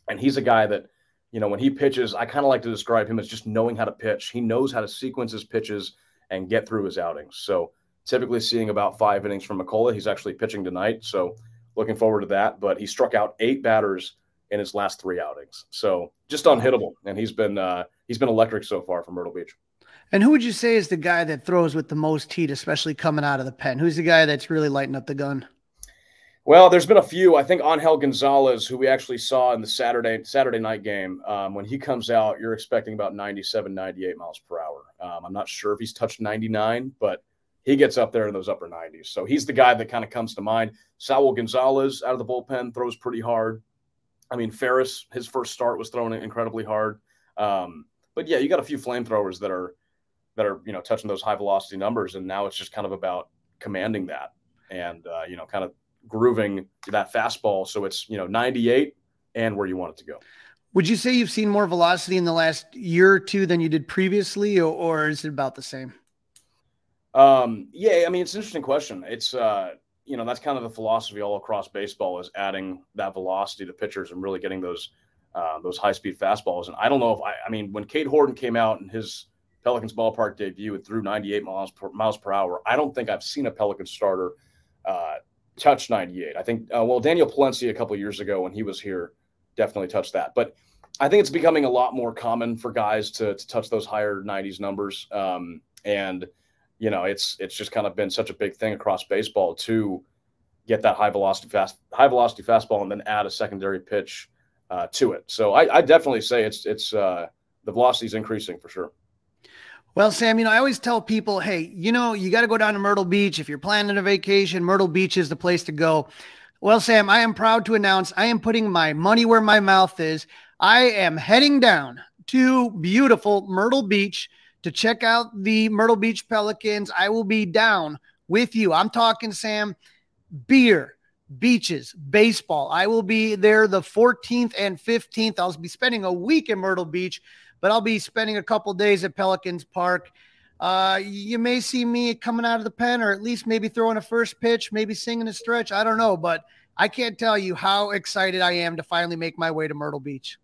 and he's a guy that, you know, when he pitches, I kind of like to describe him as just knowing how to pitch. He knows how to sequence his pitches and get through his outings. So typically seeing about five innings from McCullough. He's actually pitching tonight. So looking forward to that. But he struck out eight batters in his last three outings. So just unhittable, and he's been uh, he's been electric so far from Myrtle Beach. And who would you say is the guy that throws with the most heat, especially coming out of the pen? Who's the guy that's really lighting up the gun? Well, there's been a few. I think Angel Gonzalez, who we actually saw in the Saturday Saturday night game, um, when he comes out, you're expecting about 97, 98 miles per hour. Um, I'm not sure if he's touched 99, but he gets up there in those upper 90s. So he's the guy that kind of comes to mind. Saul Gonzalez out of the bullpen throws pretty hard. I mean, Ferris, his first start was thrown incredibly hard. Um, but yeah, you got a few flamethrowers that are that are you know touching those high velocity numbers, and now it's just kind of about commanding that and uh, you know kind of grooving that fastball so it's you know 98 and where you want it to go. Would you say you've seen more velocity in the last year or two than you did previously, or, or is it about the same? Um, yeah, I mean it's an interesting question. It's uh, you know that's kind of the philosophy all across baseball is adding that velocity to pitchers and really getting those uh, those high speed fastballs. And I don't know if I, I mean when Cade Horton came out in his Pelicans ballpark debut and threw 98 miles per, miles per hour, I don't think I've seen a Pelican starter uh, touch 98. I think uh, well Daniel Palencia a couple years ago when he was here definitely touched that, but I think it's becoming a lot more common for guys to, to touch those higher 90s numbers. Um, and you know, it's it's just kind of been such a big thing across baseball to get that high velocity fast high velocity fastball and then add a secondary pitch uh, to it. So I, I, definitely say it's it's uh, the velocity is increasing for sure. Well, Sam, you know, I always tell people, hey, you know, you got to go down to Myrtle Beach if you're planning a vacation. Myrtle Beach is the place to go. Well, Sam, I am proud to announce I am putting my money where my mouth is. I am heading down to beautiful Myrtle Beach to check out the Myrtle Beach Pelicans. I will be down with you. I'm talking, Sam, beer, beaches, baseball. I will be there the 14th and 15th. I'll be spending a week in Myrtle Beach, but I'll be spending a couple days at Pelicans Park. Uh, you may see me coming out of the pen or at least maybe throwing a first pitch, maybe singing a stretch. I don't know, but I can't tell you how excited I am to finally make my way to Myrtle Beach.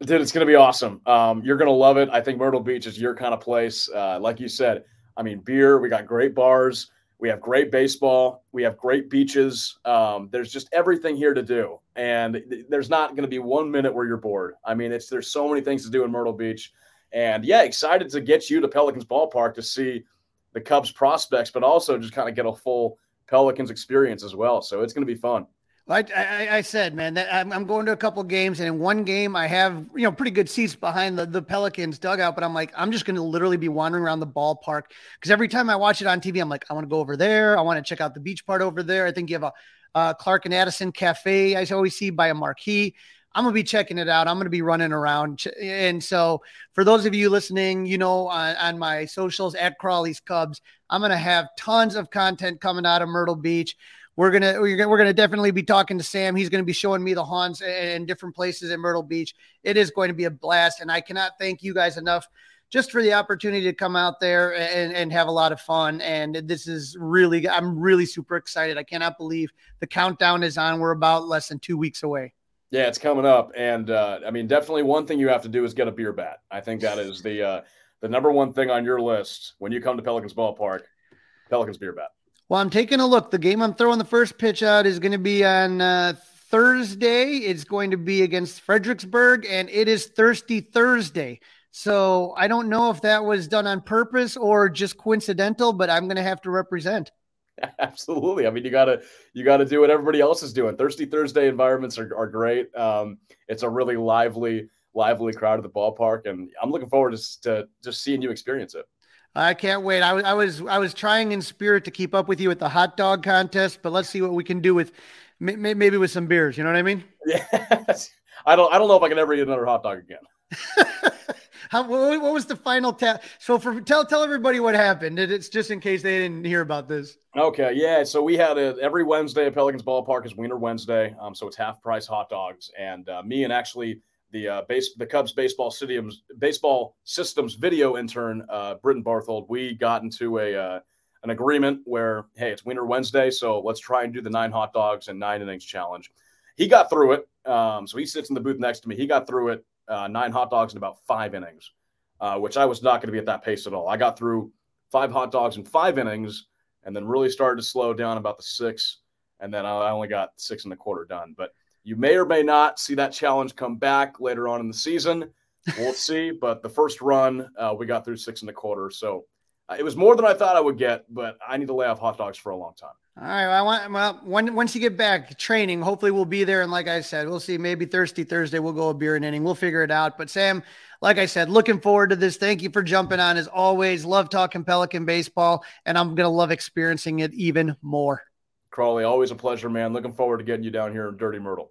Dude, it's going to be awesome. Um, you're going to love it. I think Myrtle Beach is your kind of place. Uh, like you said, I mean, beer, we got great bars, we have great baseball, we have great beaches. Um, there's just everything here to do. And th- there's not going to be one minute where you're bored. I mean, it's there's so many things to do in Myrtle Beach. And yeah, excited to get you to Pelicans Ballpark to see the Cubs prospects, but also just kind of get a full Pelicans experience as well. So it's going to be fun. I, I, I, said, man, that I'm, I'm, going to a couple games, and in one game, I have you know pretty good seats behind the, the Pelicans dugout. But I'm like, I'm just going to literally be wandering around the ballpark because every time I watch it on TV, I'm like, I want to go over there. I want to check out the beach part over there. I think you have a Clark and Addison Cafe. I always see by a marquee. I'm gonna be checking it out. I'm gonna be running around, and so for those of you listening, you know, on, on my socials at Crawly's Cubs, I'm gonna have tons of content coming out of Myrtle Beach we're gonna we're gonna, we're gonna definitely be talking to Sam. He's gonna be showing me the haunts and different places in Myrtle Beach. It is going to be a blast, and I cannot thank you guys enough just for the opportunity to come out there and, and have a lot of fun. And this is really I'm really super excited. I cannot believe the countdown is on. We're about less than two weeks away. Yeah, it's coming up, and uh, I mean, definitely one thing you have to do is get a beer bat. I think that is the uh, the number one thing on your list when you come to Pelicans Ballpark. Pelicans beer bat. Well, I'm taking a look. The game I'm throwing the first pitch out is going to be on uh, Thursday. It's going to be against Fredericksburg, and it is Thirsty Thursday. So I don't know if that was done on purpose or just coincidental, but I'm going to have to represent. [LAUGHS] Absolutely. I mean, you gotta you gotta do what everybody else is doing. Thirsty Thursday environments are, are great. Um, it's a really lively, lively crowd at the ballpark, and I'm looking forward to, to just seeing you experience it. I can't wait. I, I was I was trying in spirit to keep up with you at the hot dog contest, but let's see what we can do with maybe with some beers. You know what I mean? Yeah. [LAUGHS] I don't I don't know if I can ever eat another hot dog again. [LAUGHS] How, what was the final tap? So for tell tell everybody what happened. It's just in case they didn't hear about this. Okay, yeah. So we had a, every Wednesday at Pelicans Ballpark is Wiener Wednesday. Um, so it's half price hot dogs, and uh, me and actually the uh, base the Cubs baseball systems baseball systems video intern uh, Britton Barthold. We got into a uh, an agreement where hey, it's Wiener Wednesday, so let's try and do the nine hot dogs and nine innings challenge. He got through it, um, so he sits in the booth next to me. He got through it uh, nine hot dogs in about five innings, uh, which I was not going to be at that pace at all. I got through five hot dogs in five innings, and then really started to slow down about the six, and then I only got six and a quarter done, but you may or may not see that challenge come back later on in the season. We'll [LAUGHS] see. But the first run, uh, we got through six and a quarter. So uh, it was more than I thought I would get, but I need to lay off hot dogs for a long time. All right. Well, I want well when once you get back training, hopefully we'll be there. And like I said, we'll see. Maybe Thirsty Thursday we'll go a beer and inning. We'll figure it out. But Sam, like I said, looking forward to this. Thank you for jumping on as always. Love talking Pelican baseball, and I'm gonna love experiencing it even more. Crawly, always a pleasure, man. Looking forward to getting you down here in Dirty Myrtle.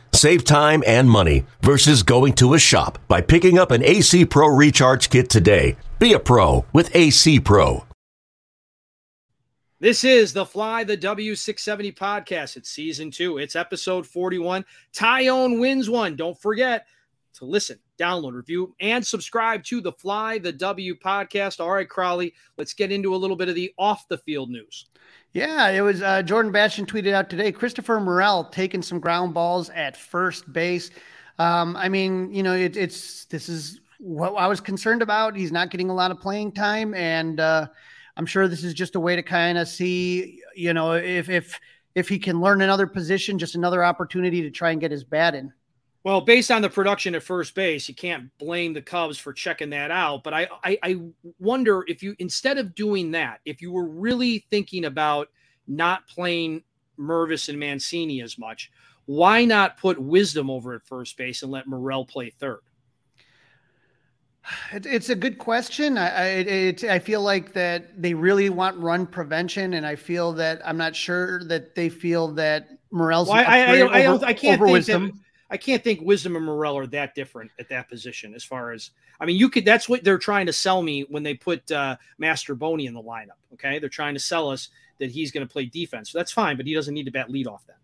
Save time and money versus going to a shop by picking up an AC Pro Recharge Kit today. Be a pro with AC Pro. This is the Fly the W670 podcast. It's season two, it's episode 41. Taillon wins one. Don't forget to listen, download, review, and subscribe to the Fly the W podcast. All right, Crawly, let's get into a little bit of the off the field news. Yeah, it was uh, Jordan Bastian tweeted out today Christopher Morel taking some ground balls at first base. Um, I mean, you know, it, it's this is what I was concerned about. He's not getting a lot of playing time, and uh, I'm sure this is just a way to kind of see, you know, if if if he can learn another position, just another opportunity to try and get his bat in. Well, based on the production at first base, you can't blame the Cubs for checking that out. But I, I, I wonder if you instead of doing that, if you were really thinking about not playing Mervis and Mancini as much, why not put Wisdom over at first base and let Morel play third? It's a good question. I, it, I feel like that they really want run prevention, and I feel that I'm not sure that they feel that Morel's. Well, I, I, I, over, I, can't think wisdom. That, I can't think Wisdom and Morel are that different at that position. As far as I mean, you could. That's what they're trying to sell me when they put uh, Mastrobuoni in the lineup. Okay, they're trying to sell us that he's going to play defense. So that's fine, but he doesn't need to bat lead off then.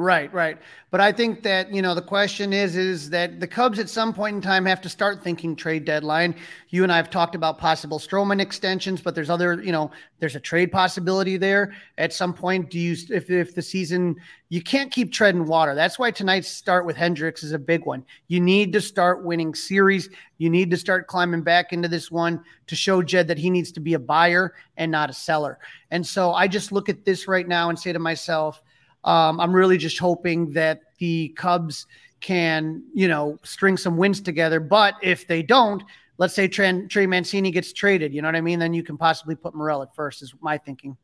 Right, right. But I think that, you know, the question is, is that the Cubs at some point in time have to start thinking trade deadline. You and I have talked about possible Stroman extensions, but there's other, you know, there's a trade possibility there. At some point, do you, if, if the season, you can't keep treading water. That's why tonight's start with Hendricks is a big one. You need to start winning series. You need to start climbing back into this one to show Jed that he needs to be a buyer and not a seller. And so I just look at this right now and say to myself, um, I'm really just hoping that the Cubs can, you know, string some wins together. But if they don't, let's say Trey, Trey Mancini gets traded, you know what I mean? Then you can possibly put Morel at first, is my thinking.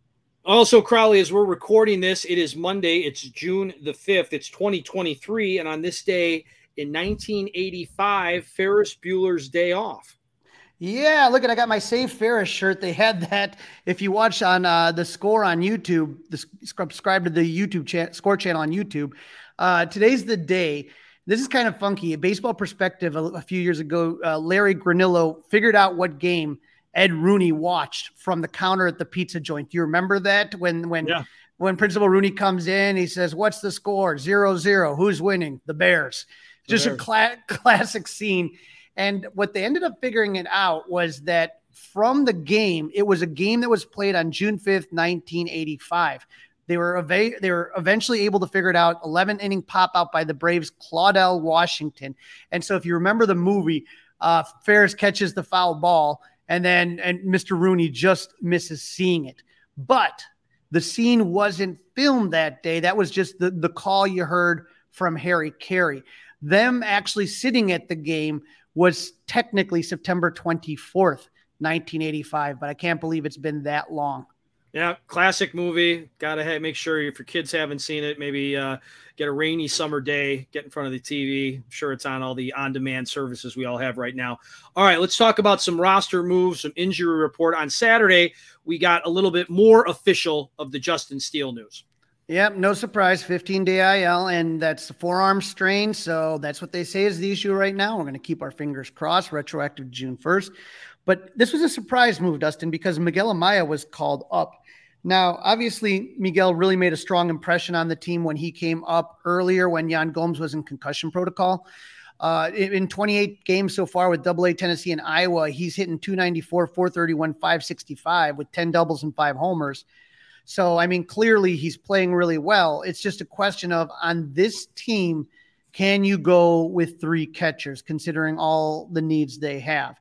Also, Crawly, as we're recording this, it is Monday. It's June the 5th. It's 2023. And on this day in 1985, Ferris Bueller's Day Off. Yeah, look at I got my Save Ferris shirt. They had that. If you watch on uh, the score on YouTube, the subscribe to the YouTube cha- score channel on YouTube. Uh, today's the day. This is kind of funky. A baseball perspective. A, a few years ago, uh, Larry Granillo figured out what game Ed Rooney watched from the counter at the pizza joint. Do you remember that when when yeah. when Principal Rooney comes in? He says, "What's the score? Zero zero. Who's winning? The Bears." The Just Bears. a cla- [LAUGHS] classic scene and what they ended up figuring it out was that from the game, it was a game that was played on June 5th, 1985. They were ava- they were eventually able to figure it out. 11 inning pop out by the Braves, Claudell Washington. And so if you remember the movie, uh, Ferris catches the foul ball, and then and Mr. Rooney just misses seeing it. But the scene wasn't filmed that day. That was just the, the call you heard from Harry Caray. Them actually sitting at the game was technically September 24th, 1985, but I can't believe it's been that long. Yeah, classic movie. Got to make sure if your kids haven't seen it, maybe uh, get a rainy summer day, get in front of the TV. I'm sure it's on all the on demand services we all have right now. All right, let's talk about some roster moves, some injury report. On Saturday, we got a little bit more official of the Justin Steele news. Yep, no surprise. 15 day IL, and that's the forearm strain. So that's what they say is the issue right now. We're going to keep our fingers crossed, retroactive June 1st. But this was a surprise move, Dustin, because Miguel Amaya was called up. Now, obviously, Miguel really made a strong impression on the team when he came up earlier when Yan Gomes was in concussion protocol. Uh, in 28 games so far with Double A Tennessee and Iowa, he's hitting 294, 431, 565 with 10 doubles and five homers. So, I mean, clearly he's playing really well. It's just a question of on this team, can you go with three catchers considering all the needs they have?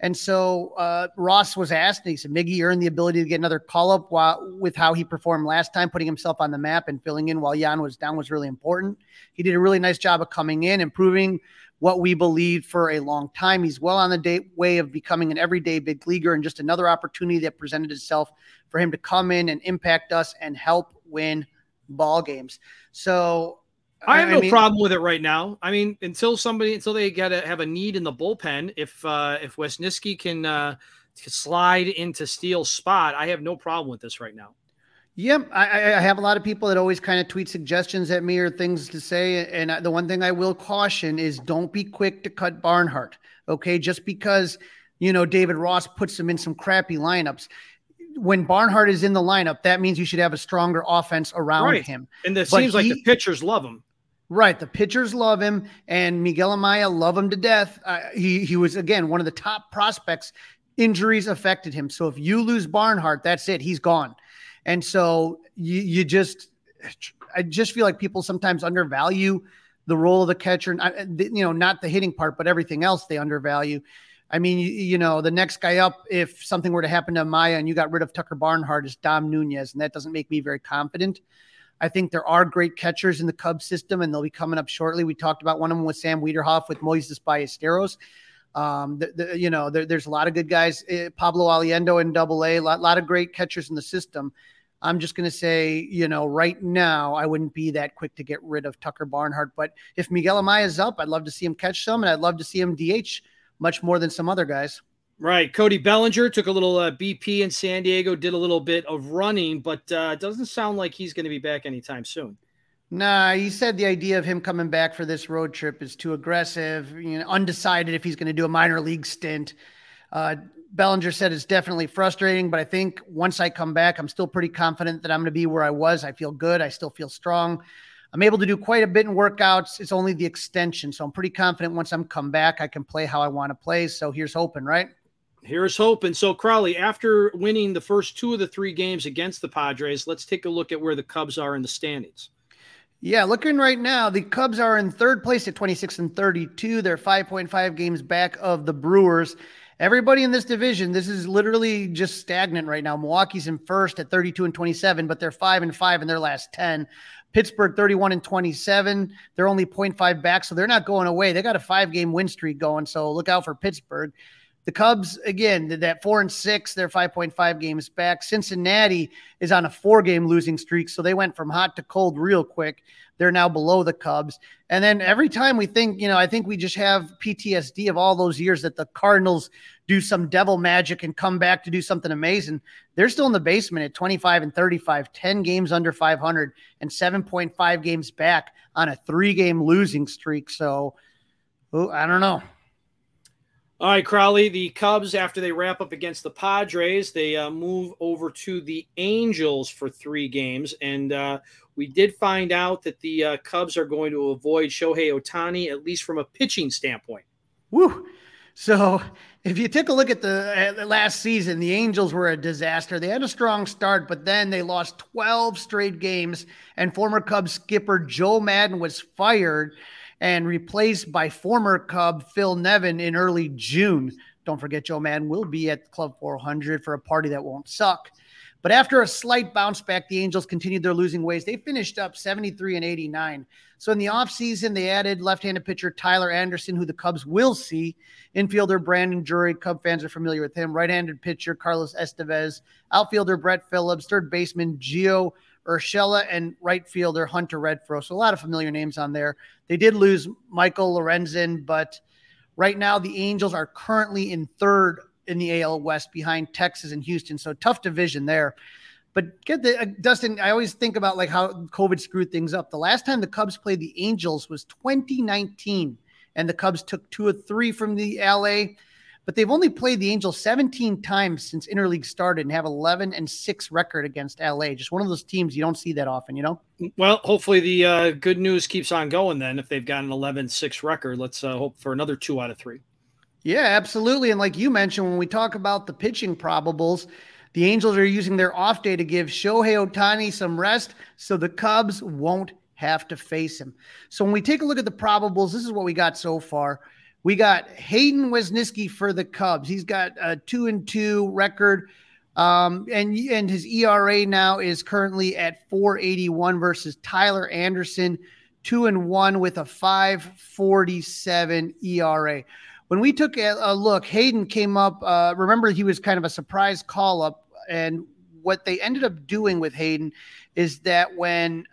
And so uh, Ross was asked, and he said, Miggy earned the ability to get another call up while, with how he performed last time, putting himself on the map and filling in while Yan was down was really important. He did a really nice job of coming in, improving what we believed for a long time. He's well on the day, way of becoming an everyday big leaguer and just another opportunity that presented itself for him to come in and impact us and help win ball games. So I have I no mean, problem with it right now. I mean, until somebody until they get to have a need in the bullpen, if uh if Wesneski can uh slide into Steele's spot, I have no problem with this right now. Yep, I, I, have a lot of people that always kind of tweet suggestions at me or things to say. And the one thing I will caution is don't be quick to cut Barnhart. Okay, just because you know David Ross puts him in some crappy lineups. When Barnhart is in the lineup, that means you should have a stronger offense around right. him. And it seems he, like the pitchers love him. Right, the pitchers love him, and Miguel Amaya love him to death. Uh, he he was again one of the top prospects. Injuries affected him, so if you lose Barnhart, that's it. He's gone. And so you, you just, I just feel like people sometimes undervalue the role of the catcher, and you know, not the hitting part, but everything else they undervalue. I mean, you, you, know, the next guy up, if something were to happen to Maya and you got rid of Tucker Barnhart, is Dom Nunez, and that doesn't make me very confident. I think there are great catchers in the Cubs system, and they'll be coming up shortly. We talked about one of them with Sam Weiderhaft with Moises Ballesteros. Um, the, the, you know, there, there's a lot of good guys. Uh, Pablo Aliendo in Double A, a lot, lot of great catchers in the system. I'm just going to say, you know, right now, I wouldn't be that quick to get rid of Tucker Barnhart. But if Miguel Amaya is up, I'd love to see him catch some, and I'd love to see him DH much more than some other guys. Right. Cody Bellinger took a little uh, BP in San Diego, did a little bit of running, but uh, doesn't sound like he's going to be back anytime soon. Nah, he said the idea of him coming back for this road trip is too aggressive. You know, undecided if he's going to do a minor league stint. Uh, Bellinger said it's definitely frustrating, but I think once I come back, I'm still pretty confident that I'm going to be where I was. I feel good. I still feel strong. I'm able to do quite a bit in workouts. It's only the extension. So I'm pretty confident once I'm come back, I can play how I want to play. So here's hoping, right? Here's hoping. So Crawly, after winning the first two of the three games against the Padres, let's take a look at where the Cubs are in the standings. Yeah, looking right now, the Cubs are in third place at 26 and 32. They're 5.5 games back of the Brewers. Everybody in this division, this is literally just stagnant right now. Milwaukee's in first at 32 and 27, but they're 5 and 5 in their last 10. Pittsburgh 31 and 27. They're only 0.5 back, so they're not going away. They got a five game win streak going, so look out for Pittsburgh. The Cubs, again, that four and six. They're 5.5 games back. Cincinnati is on a four game losing streak. So they went from hot to cold real quick. They're now below the Cubs. And then every time we think, you know, I think we just have PTSD of all those years that the Cardinals do some devil magic and come back to do something amazing. They're still in the basement at 25 and 35, 10 games under 500, and 7.5 games back on a three game losing streak. So I don't know. All right, Crawly. The Cubs, after they wrap up against the Padres, they uh, move over to the Angels for three games. And uh, we did find out that the uh, Cubs are going to avoid Shohei Ohtani, at least from a pitching standpoint. Woo. So if you take a look at the last season, the Angels were a disaster. They had a strong start, but then they lost 12 straight games, and former Cubs skipper Joe Maddon was fired and replaced by former Cub Phil Nevin in early June. Don't forget, Joe Maddon will be at Club 400 for a party that won't suck. But after a slight bounce back, the Angels continued their losing ways. They finished up 73 and 89. So in the offseason, they added left-handed pitcher Tyler Anderson, who the Cubs will see. Infielder Brandon Drury, Cub fans are familiar with him. Right-handed pitcher Carlos Estevez. Outfielder Brett Phillips. Third baseman Gio Urshela and right fielder Hunter Renfroe. So a lot of familiar names on there. They did lose Michael Lorenzen, but right now the Angels are currently in third in the AL West behind Texas and Houston. So tough division there. But get the uh, Dustin. I always think about like how COVID screwed things up. The last time the Cubs played the Angels was 2019, and the Cubs took two or three from the LA but they've only played the Angels 17 times since interleague started and have 11 and 6 record against LA. Just one of those teams you don't see that often, you know? Well, hopefully the uh, good news keeps on going then. If they've got an 11 6 record, let's uh, hope for another two out of three. Yeah, absolutely. And like you mentioned, when we talk about the pitching probables, the Angels are using their off day to give Shohei Ohtani some rest so the Cubs won't have to face him. So when we take a look at the probables, this is what we got so far. We got Hayden Wesneski for the Cubs. He's got a two and two record. Um, and and his ERA now is currently at 481 versus Tyler Anderson, two and one with a 547 ERA. When we took a, a look, Hayden came up. Uh, remember, he was kind of a surprise call up, and what they ended up doing with Hayden is that when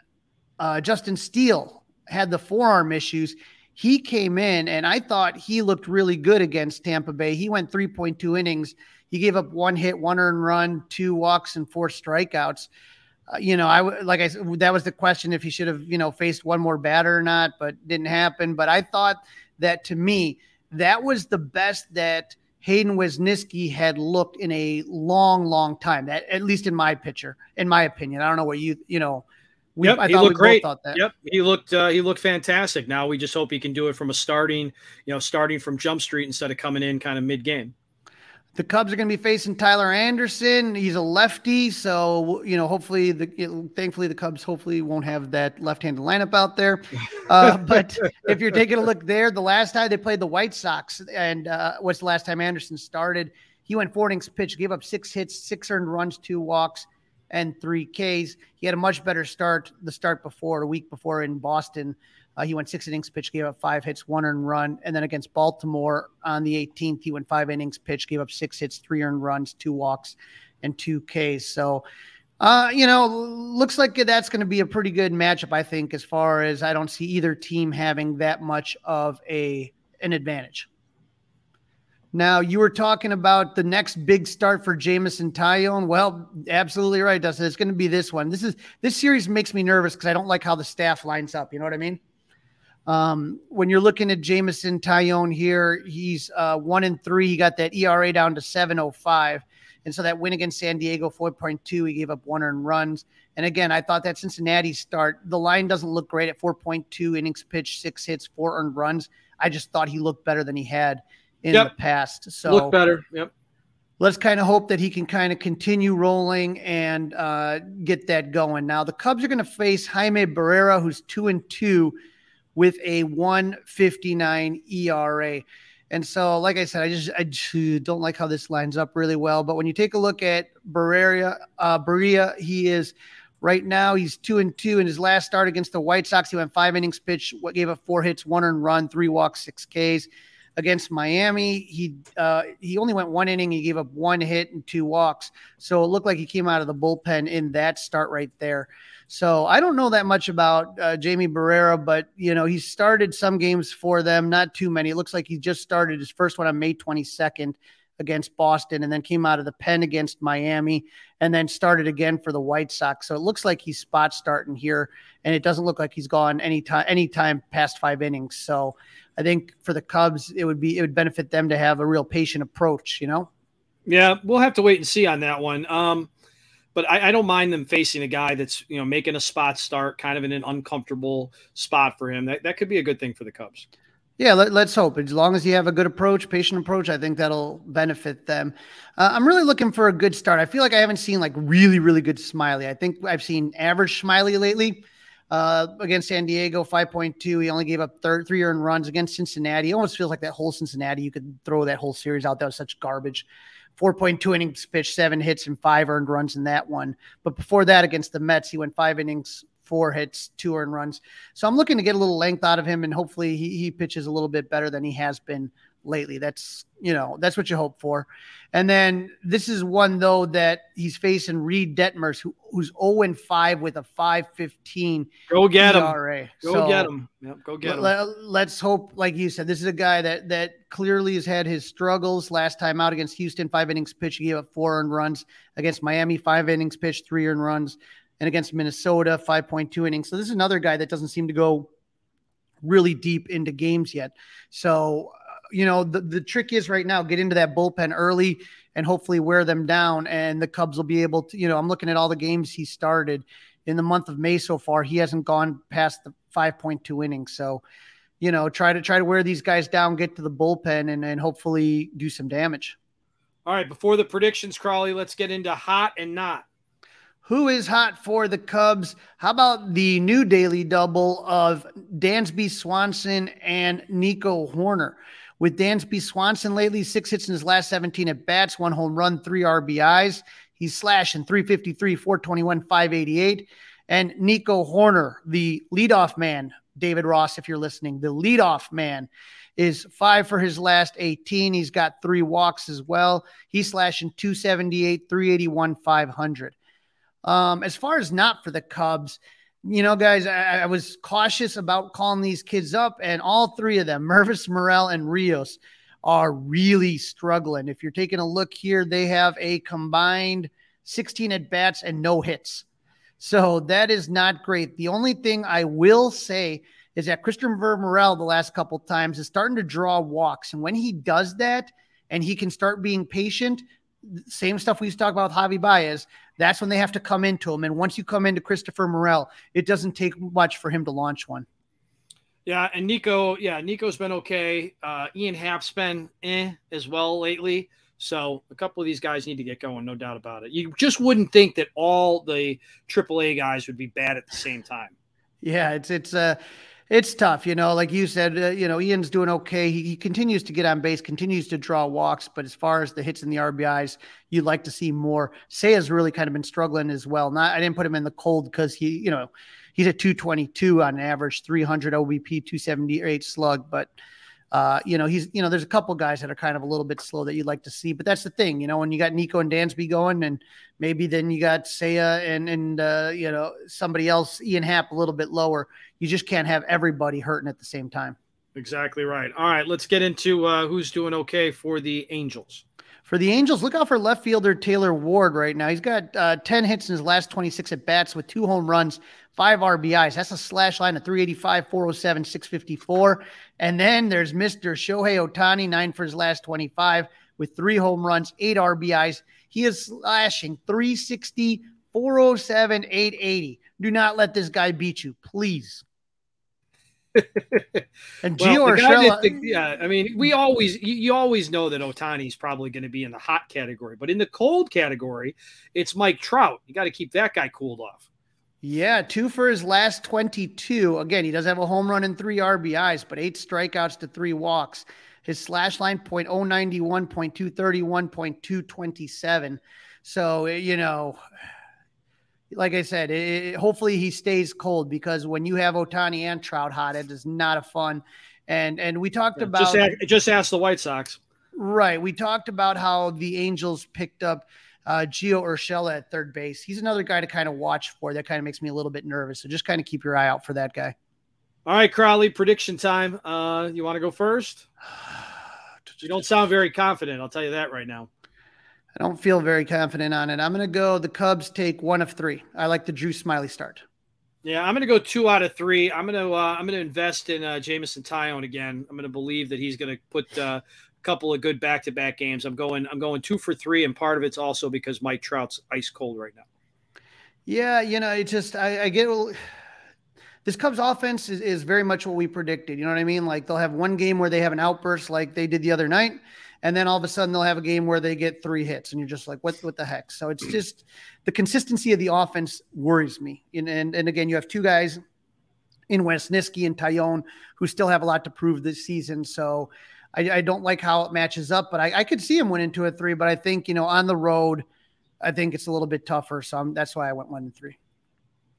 uh, Justin Steele had the forearm issues, he came in and I thought he looked really good against Tampa Bay. He went 3.2 innings. He gave up one hit, one earned run, two walks, and four strikeouts. Uh, you know, I like I said, that was the question if he should have, you know, faced one more batter or not, but didn't happen. But I thought that to me, that was the best that Hayden Wesneski had looked in a long, long time. That at least in my picture, in my opinion. I don't know what you, you know, we, yep, I he looked great. Yep, he looked uh, he looked fantastic. Now we just hope he can do it from a starting, you know, starting from Jump Street instead of coming in kind of mid game. The Cubs are going to be facing Tyler Anderson. He's a lefty, so you know, hopefully, the thankfully the Cubs hopefully won't have that left-handed lineup out there. [LAUGHS] Uh, but if you're taking a look there, the last time they played the White Sox, and uh, what's the last time Anderson started? He went four innings pitch, gave up six hits, six earned runs, two walks and three Ks. He had a much better start the start before, a week before in Boston. Uh, he went six innings pitch, gave up five hits, one earned run. And then against Baltimore on the 18th, he went five innings pitch, gave up six hits, three earned runs, two walks, and two Ks. So, uh, you know, looks like that's going to be a pretty good matchup, I think, as far as I don't see either team having that much of a an advantage. Now, you were talking about the next big start for Jameson Taillon. Well, absolutely right, Dustin. It's going to be this one. This is this series makes me nervous because I don't like how the staff lines up. You know what I mean? Um, when you're looking at Jameson Taillon here, he's uh, one and three. He got that ERA down to 705. And so that win against San Diego, 4.2, he gave up one earned runs. And again, I thought that Cincinnati start, the line doesn't look great at 4.2 innings pitched, six hits, four earned runs. I just thought he looked better than he had in Yep. the past. So Look better. Yep. let's kind of hope that he can kind of continue rolling and uh, get that going. Now the Cubs are going to face Jaime Barrera, who's two and two with a 159 ERA. And so, like I said, I just I just don't like how this lines up really well. But when you take a look at Barrera, uh, Barria, he is right now he's two and two in his last start against the White Sox. He went five innings pitched, what gave up four hits, one earned run, three walks, six Ks. Against Miami, he uh, he only went one inning. He gave up one hit and two walks. So it looked like he came out of the bullpen in that start right there. So I don't know that much about uh, Jamie Barrera, but you know he started some games for them, not too many. It looks like he just started his first one on May 22nd against Boston, and then came out of the pen against Miami, and then started again for the White Sox. So it looks like he's spot starting here, and it doesn't look like he's gone any time any time past five innings. So I think for the Cubs, it would be it would benefit them to have a real patient approach. You know. Yeah, we'll have to wait and see on that one. Um, but I, I don't mind them facing a guy that's you know making a spot start, kind of in an uncomfortable spot for him. That that could be a good thing for the Cubs. Yeah, let, us hope. As long as you have a good approach, patient approach, I think that'll benefit them. Uh, I'm really looking for a good start. I feel like I haven't seen like really, really good Smyly. I think I've seen average Smyly lately. Uh, against San Diego, 5.2. He only gave up third, three earned runs against Cincinnati. It almost feels like that whole Cincinnati. You could throw that whole series out. That was such garbage. 4.2 innings pitched, seven hits, and five earned runs in that one. But before that, against the Mets, he went five innings, four hits, two earned runs. So I'm looking to get a little length out of him, and hopefully he, he pitches a little bit better than he has been lately. That's you know that's what you hope for. And then this is one though that he's facing Reid Detmers, who, who's 0 and 5 with a 5.15 Go get him. ERA. Go So- get him. Yep, go get him. let, us hope, like you said, this is a guy that that clearly has had his struggles. Last time out against Houston, five innings pitched, he gave up four earned runs. Against Miami, five innings pitched, three earned runs, and against Minnesota, five point two innings. So this is another guy that doesn't seem to go really deep into games yet. So uh, you know the the trick is right now get into that bullpen early and hopefully wear them down, and the Cubs will be able to. You know, I'm looking at all the games he started in the month of May so far. He hasn't gone past the 5.2 innings. So, you know, try to try to wear these guys down, get to the bullpen, and and hopefully do some damage. All right, before the predictions, Crawly, let's get into hot and not. Who is hot for the Cubs? How about the new daily double of Dansby Swanson and Nico Hoerner? With Dansby Swanson lately, six hits in his last 17 at bats, one home run, three RBIs. He's slashing 353, 421, 588. And Nico Hoerner, the leadoff man, David Ross, if you're listening, the leadoff man is five for his last 18. He's got three walks as well. He's slashing 278, 381, 500. Um, as far as not for the Cubs, you know, guys, I, I was cautious about calling these kids up, and all three of them, [LAUGHS] Mervis, Morel, and Rios, are really struggling. If you're taking a look here, they have a combined 16 at bats and no hits. So that is not great. The only thing I will say is that Christopher Morel, the last couple times, is starting to draw walks. And when he does that and he can start being patient, same stuff we used to talk about with Javi Baez, that's when they have to come into him. And once you come into Christopher Morel, it doesn't take much for him to launch one. Yeah, and Nico, yeah, Nico's been okay. Uh, Ian Happ's been eh as well lately. So a couple of these guys need to get going, no doubt about it. You just wouldn't think that all the AAA guys would be bad at the same time. [LAUGHS] Yeah, it's it's uh it's tough, you know. Like you said, uh, you know, Ian's doing okay. He, he continues to get on base, continues to draw walks, but as far as the hits and the RBIs, you'd like to see more. Seiya's really kind of been struggling as well. Not, I didn't put him in the cold because he, you know, he's at 222 on average, 300 OBP, 278 slug, but. Uh, you know, he's, you know, there's a couple guys that are kind of a little bit slow that you'd like to see, but that's the thing, you know, when you got Nico and Dansby going, and maybe then you got Seiya and, and, uh, you know, somebody else, Ian Happ, a little bit lower. You just can't have everybody hurting at the same time. Exactly right. All right, let's get into uh, who's doing okay for the Angels. For the Angels, look out for left fielder Taylor Ward right now. He's got uh, 10 hits in his last 26 at bats with two home runs, five RBIs. That's a slash line of 385, 407, 654. And then there's Mr. Shohei Ohtani, nine for his last 25 with three home runs, eight RBIs. He is slashing 360, 407 880. Do not let this guy beat you, please. [LAUGHS] and Gio well, Urshela, yeah, I mean, we always you, you always know that Ohtani's probably going to be in the hot category, but in the cold category, it's Mike Trout. You got to keep that guy cooled off. Yeah, two for his last 22. Again, he does have a home run and three RBIs, but eight strikeouts to three walks. His slash line 0.091, 0.231, 0.227. So, you know, like I said, it, hopefully he stays cold because when you have Ohtani and Trout hot, it is not a fun. And and we talked yeah, about just ask, just ask the White Sox. Right. We talked about how the Angels picked up uh, Gio Urshela at third base. He's another guy to kind of watch for. That kind of makes me a little bit nervous. So just kind of keep your eye out for that guy. All right, Crawly, prediction time. Uh, you want to go first? [SIGHS] You don't sound very confident. I'll tell you that right now. I don't feel very confident on it. I'm going to go. The Cubs take one of three. I like the Drew Smyly start. Yeah, I'm going to go two out of three. I'm going to uh, I'm going to invest in uh, Jameson Taillon again. I'm going to believe that he's going to put uh, couple of good back to back games. I'm going I'm going two for three, and part of it's also because Mike Trout's ice cold right now. Yeah, you know, it just I, I get this Cubs offense is, is very much what we predicted. You know what I mean? Like they'll have one game where they have an outburst like they did the other night and then all of a sudden they'll have a game where they get three hits and you're just like what what the heck so it's [CLEARS THROAT] just the consistency of the offense worries me and and, and again you have two guys in Wesneski and Taillon who still have a lot to prove this season so I, I don't like how it matches up but I, I could see him winning two or three but I think you know on the road I think it's a little bit tougher so I'm, that's why I went one and three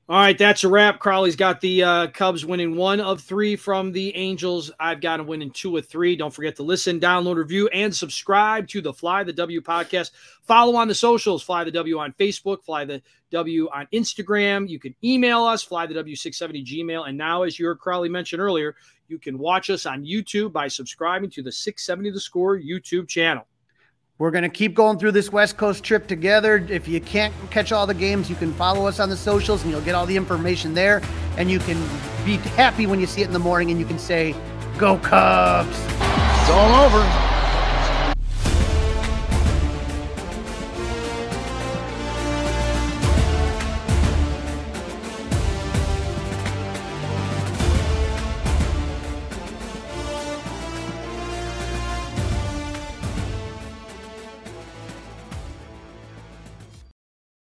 all right, that's a wrap. Crawly's got the uh, Cubs winning one of three from the Angels. I've got them winning two of three. Don't forget to listen, download, review, and subscribe to the Fly the W podcast. Follow on the socials, Fly the W on Facebook, Fly the W on Instagram. You can email us, Fly the W670 Gmail. And now, as your Crowley mentioned earlier, you can watch us on YouTube by subscribing to the 670 The Score YouTube channel. We're going to keep going through this West Coast trip together. If you can't catch all the games, you can follow us on the socials and you'll get all the information there. And you can be happy when you see it in the morning and you can say, Go Cubs! It's all over.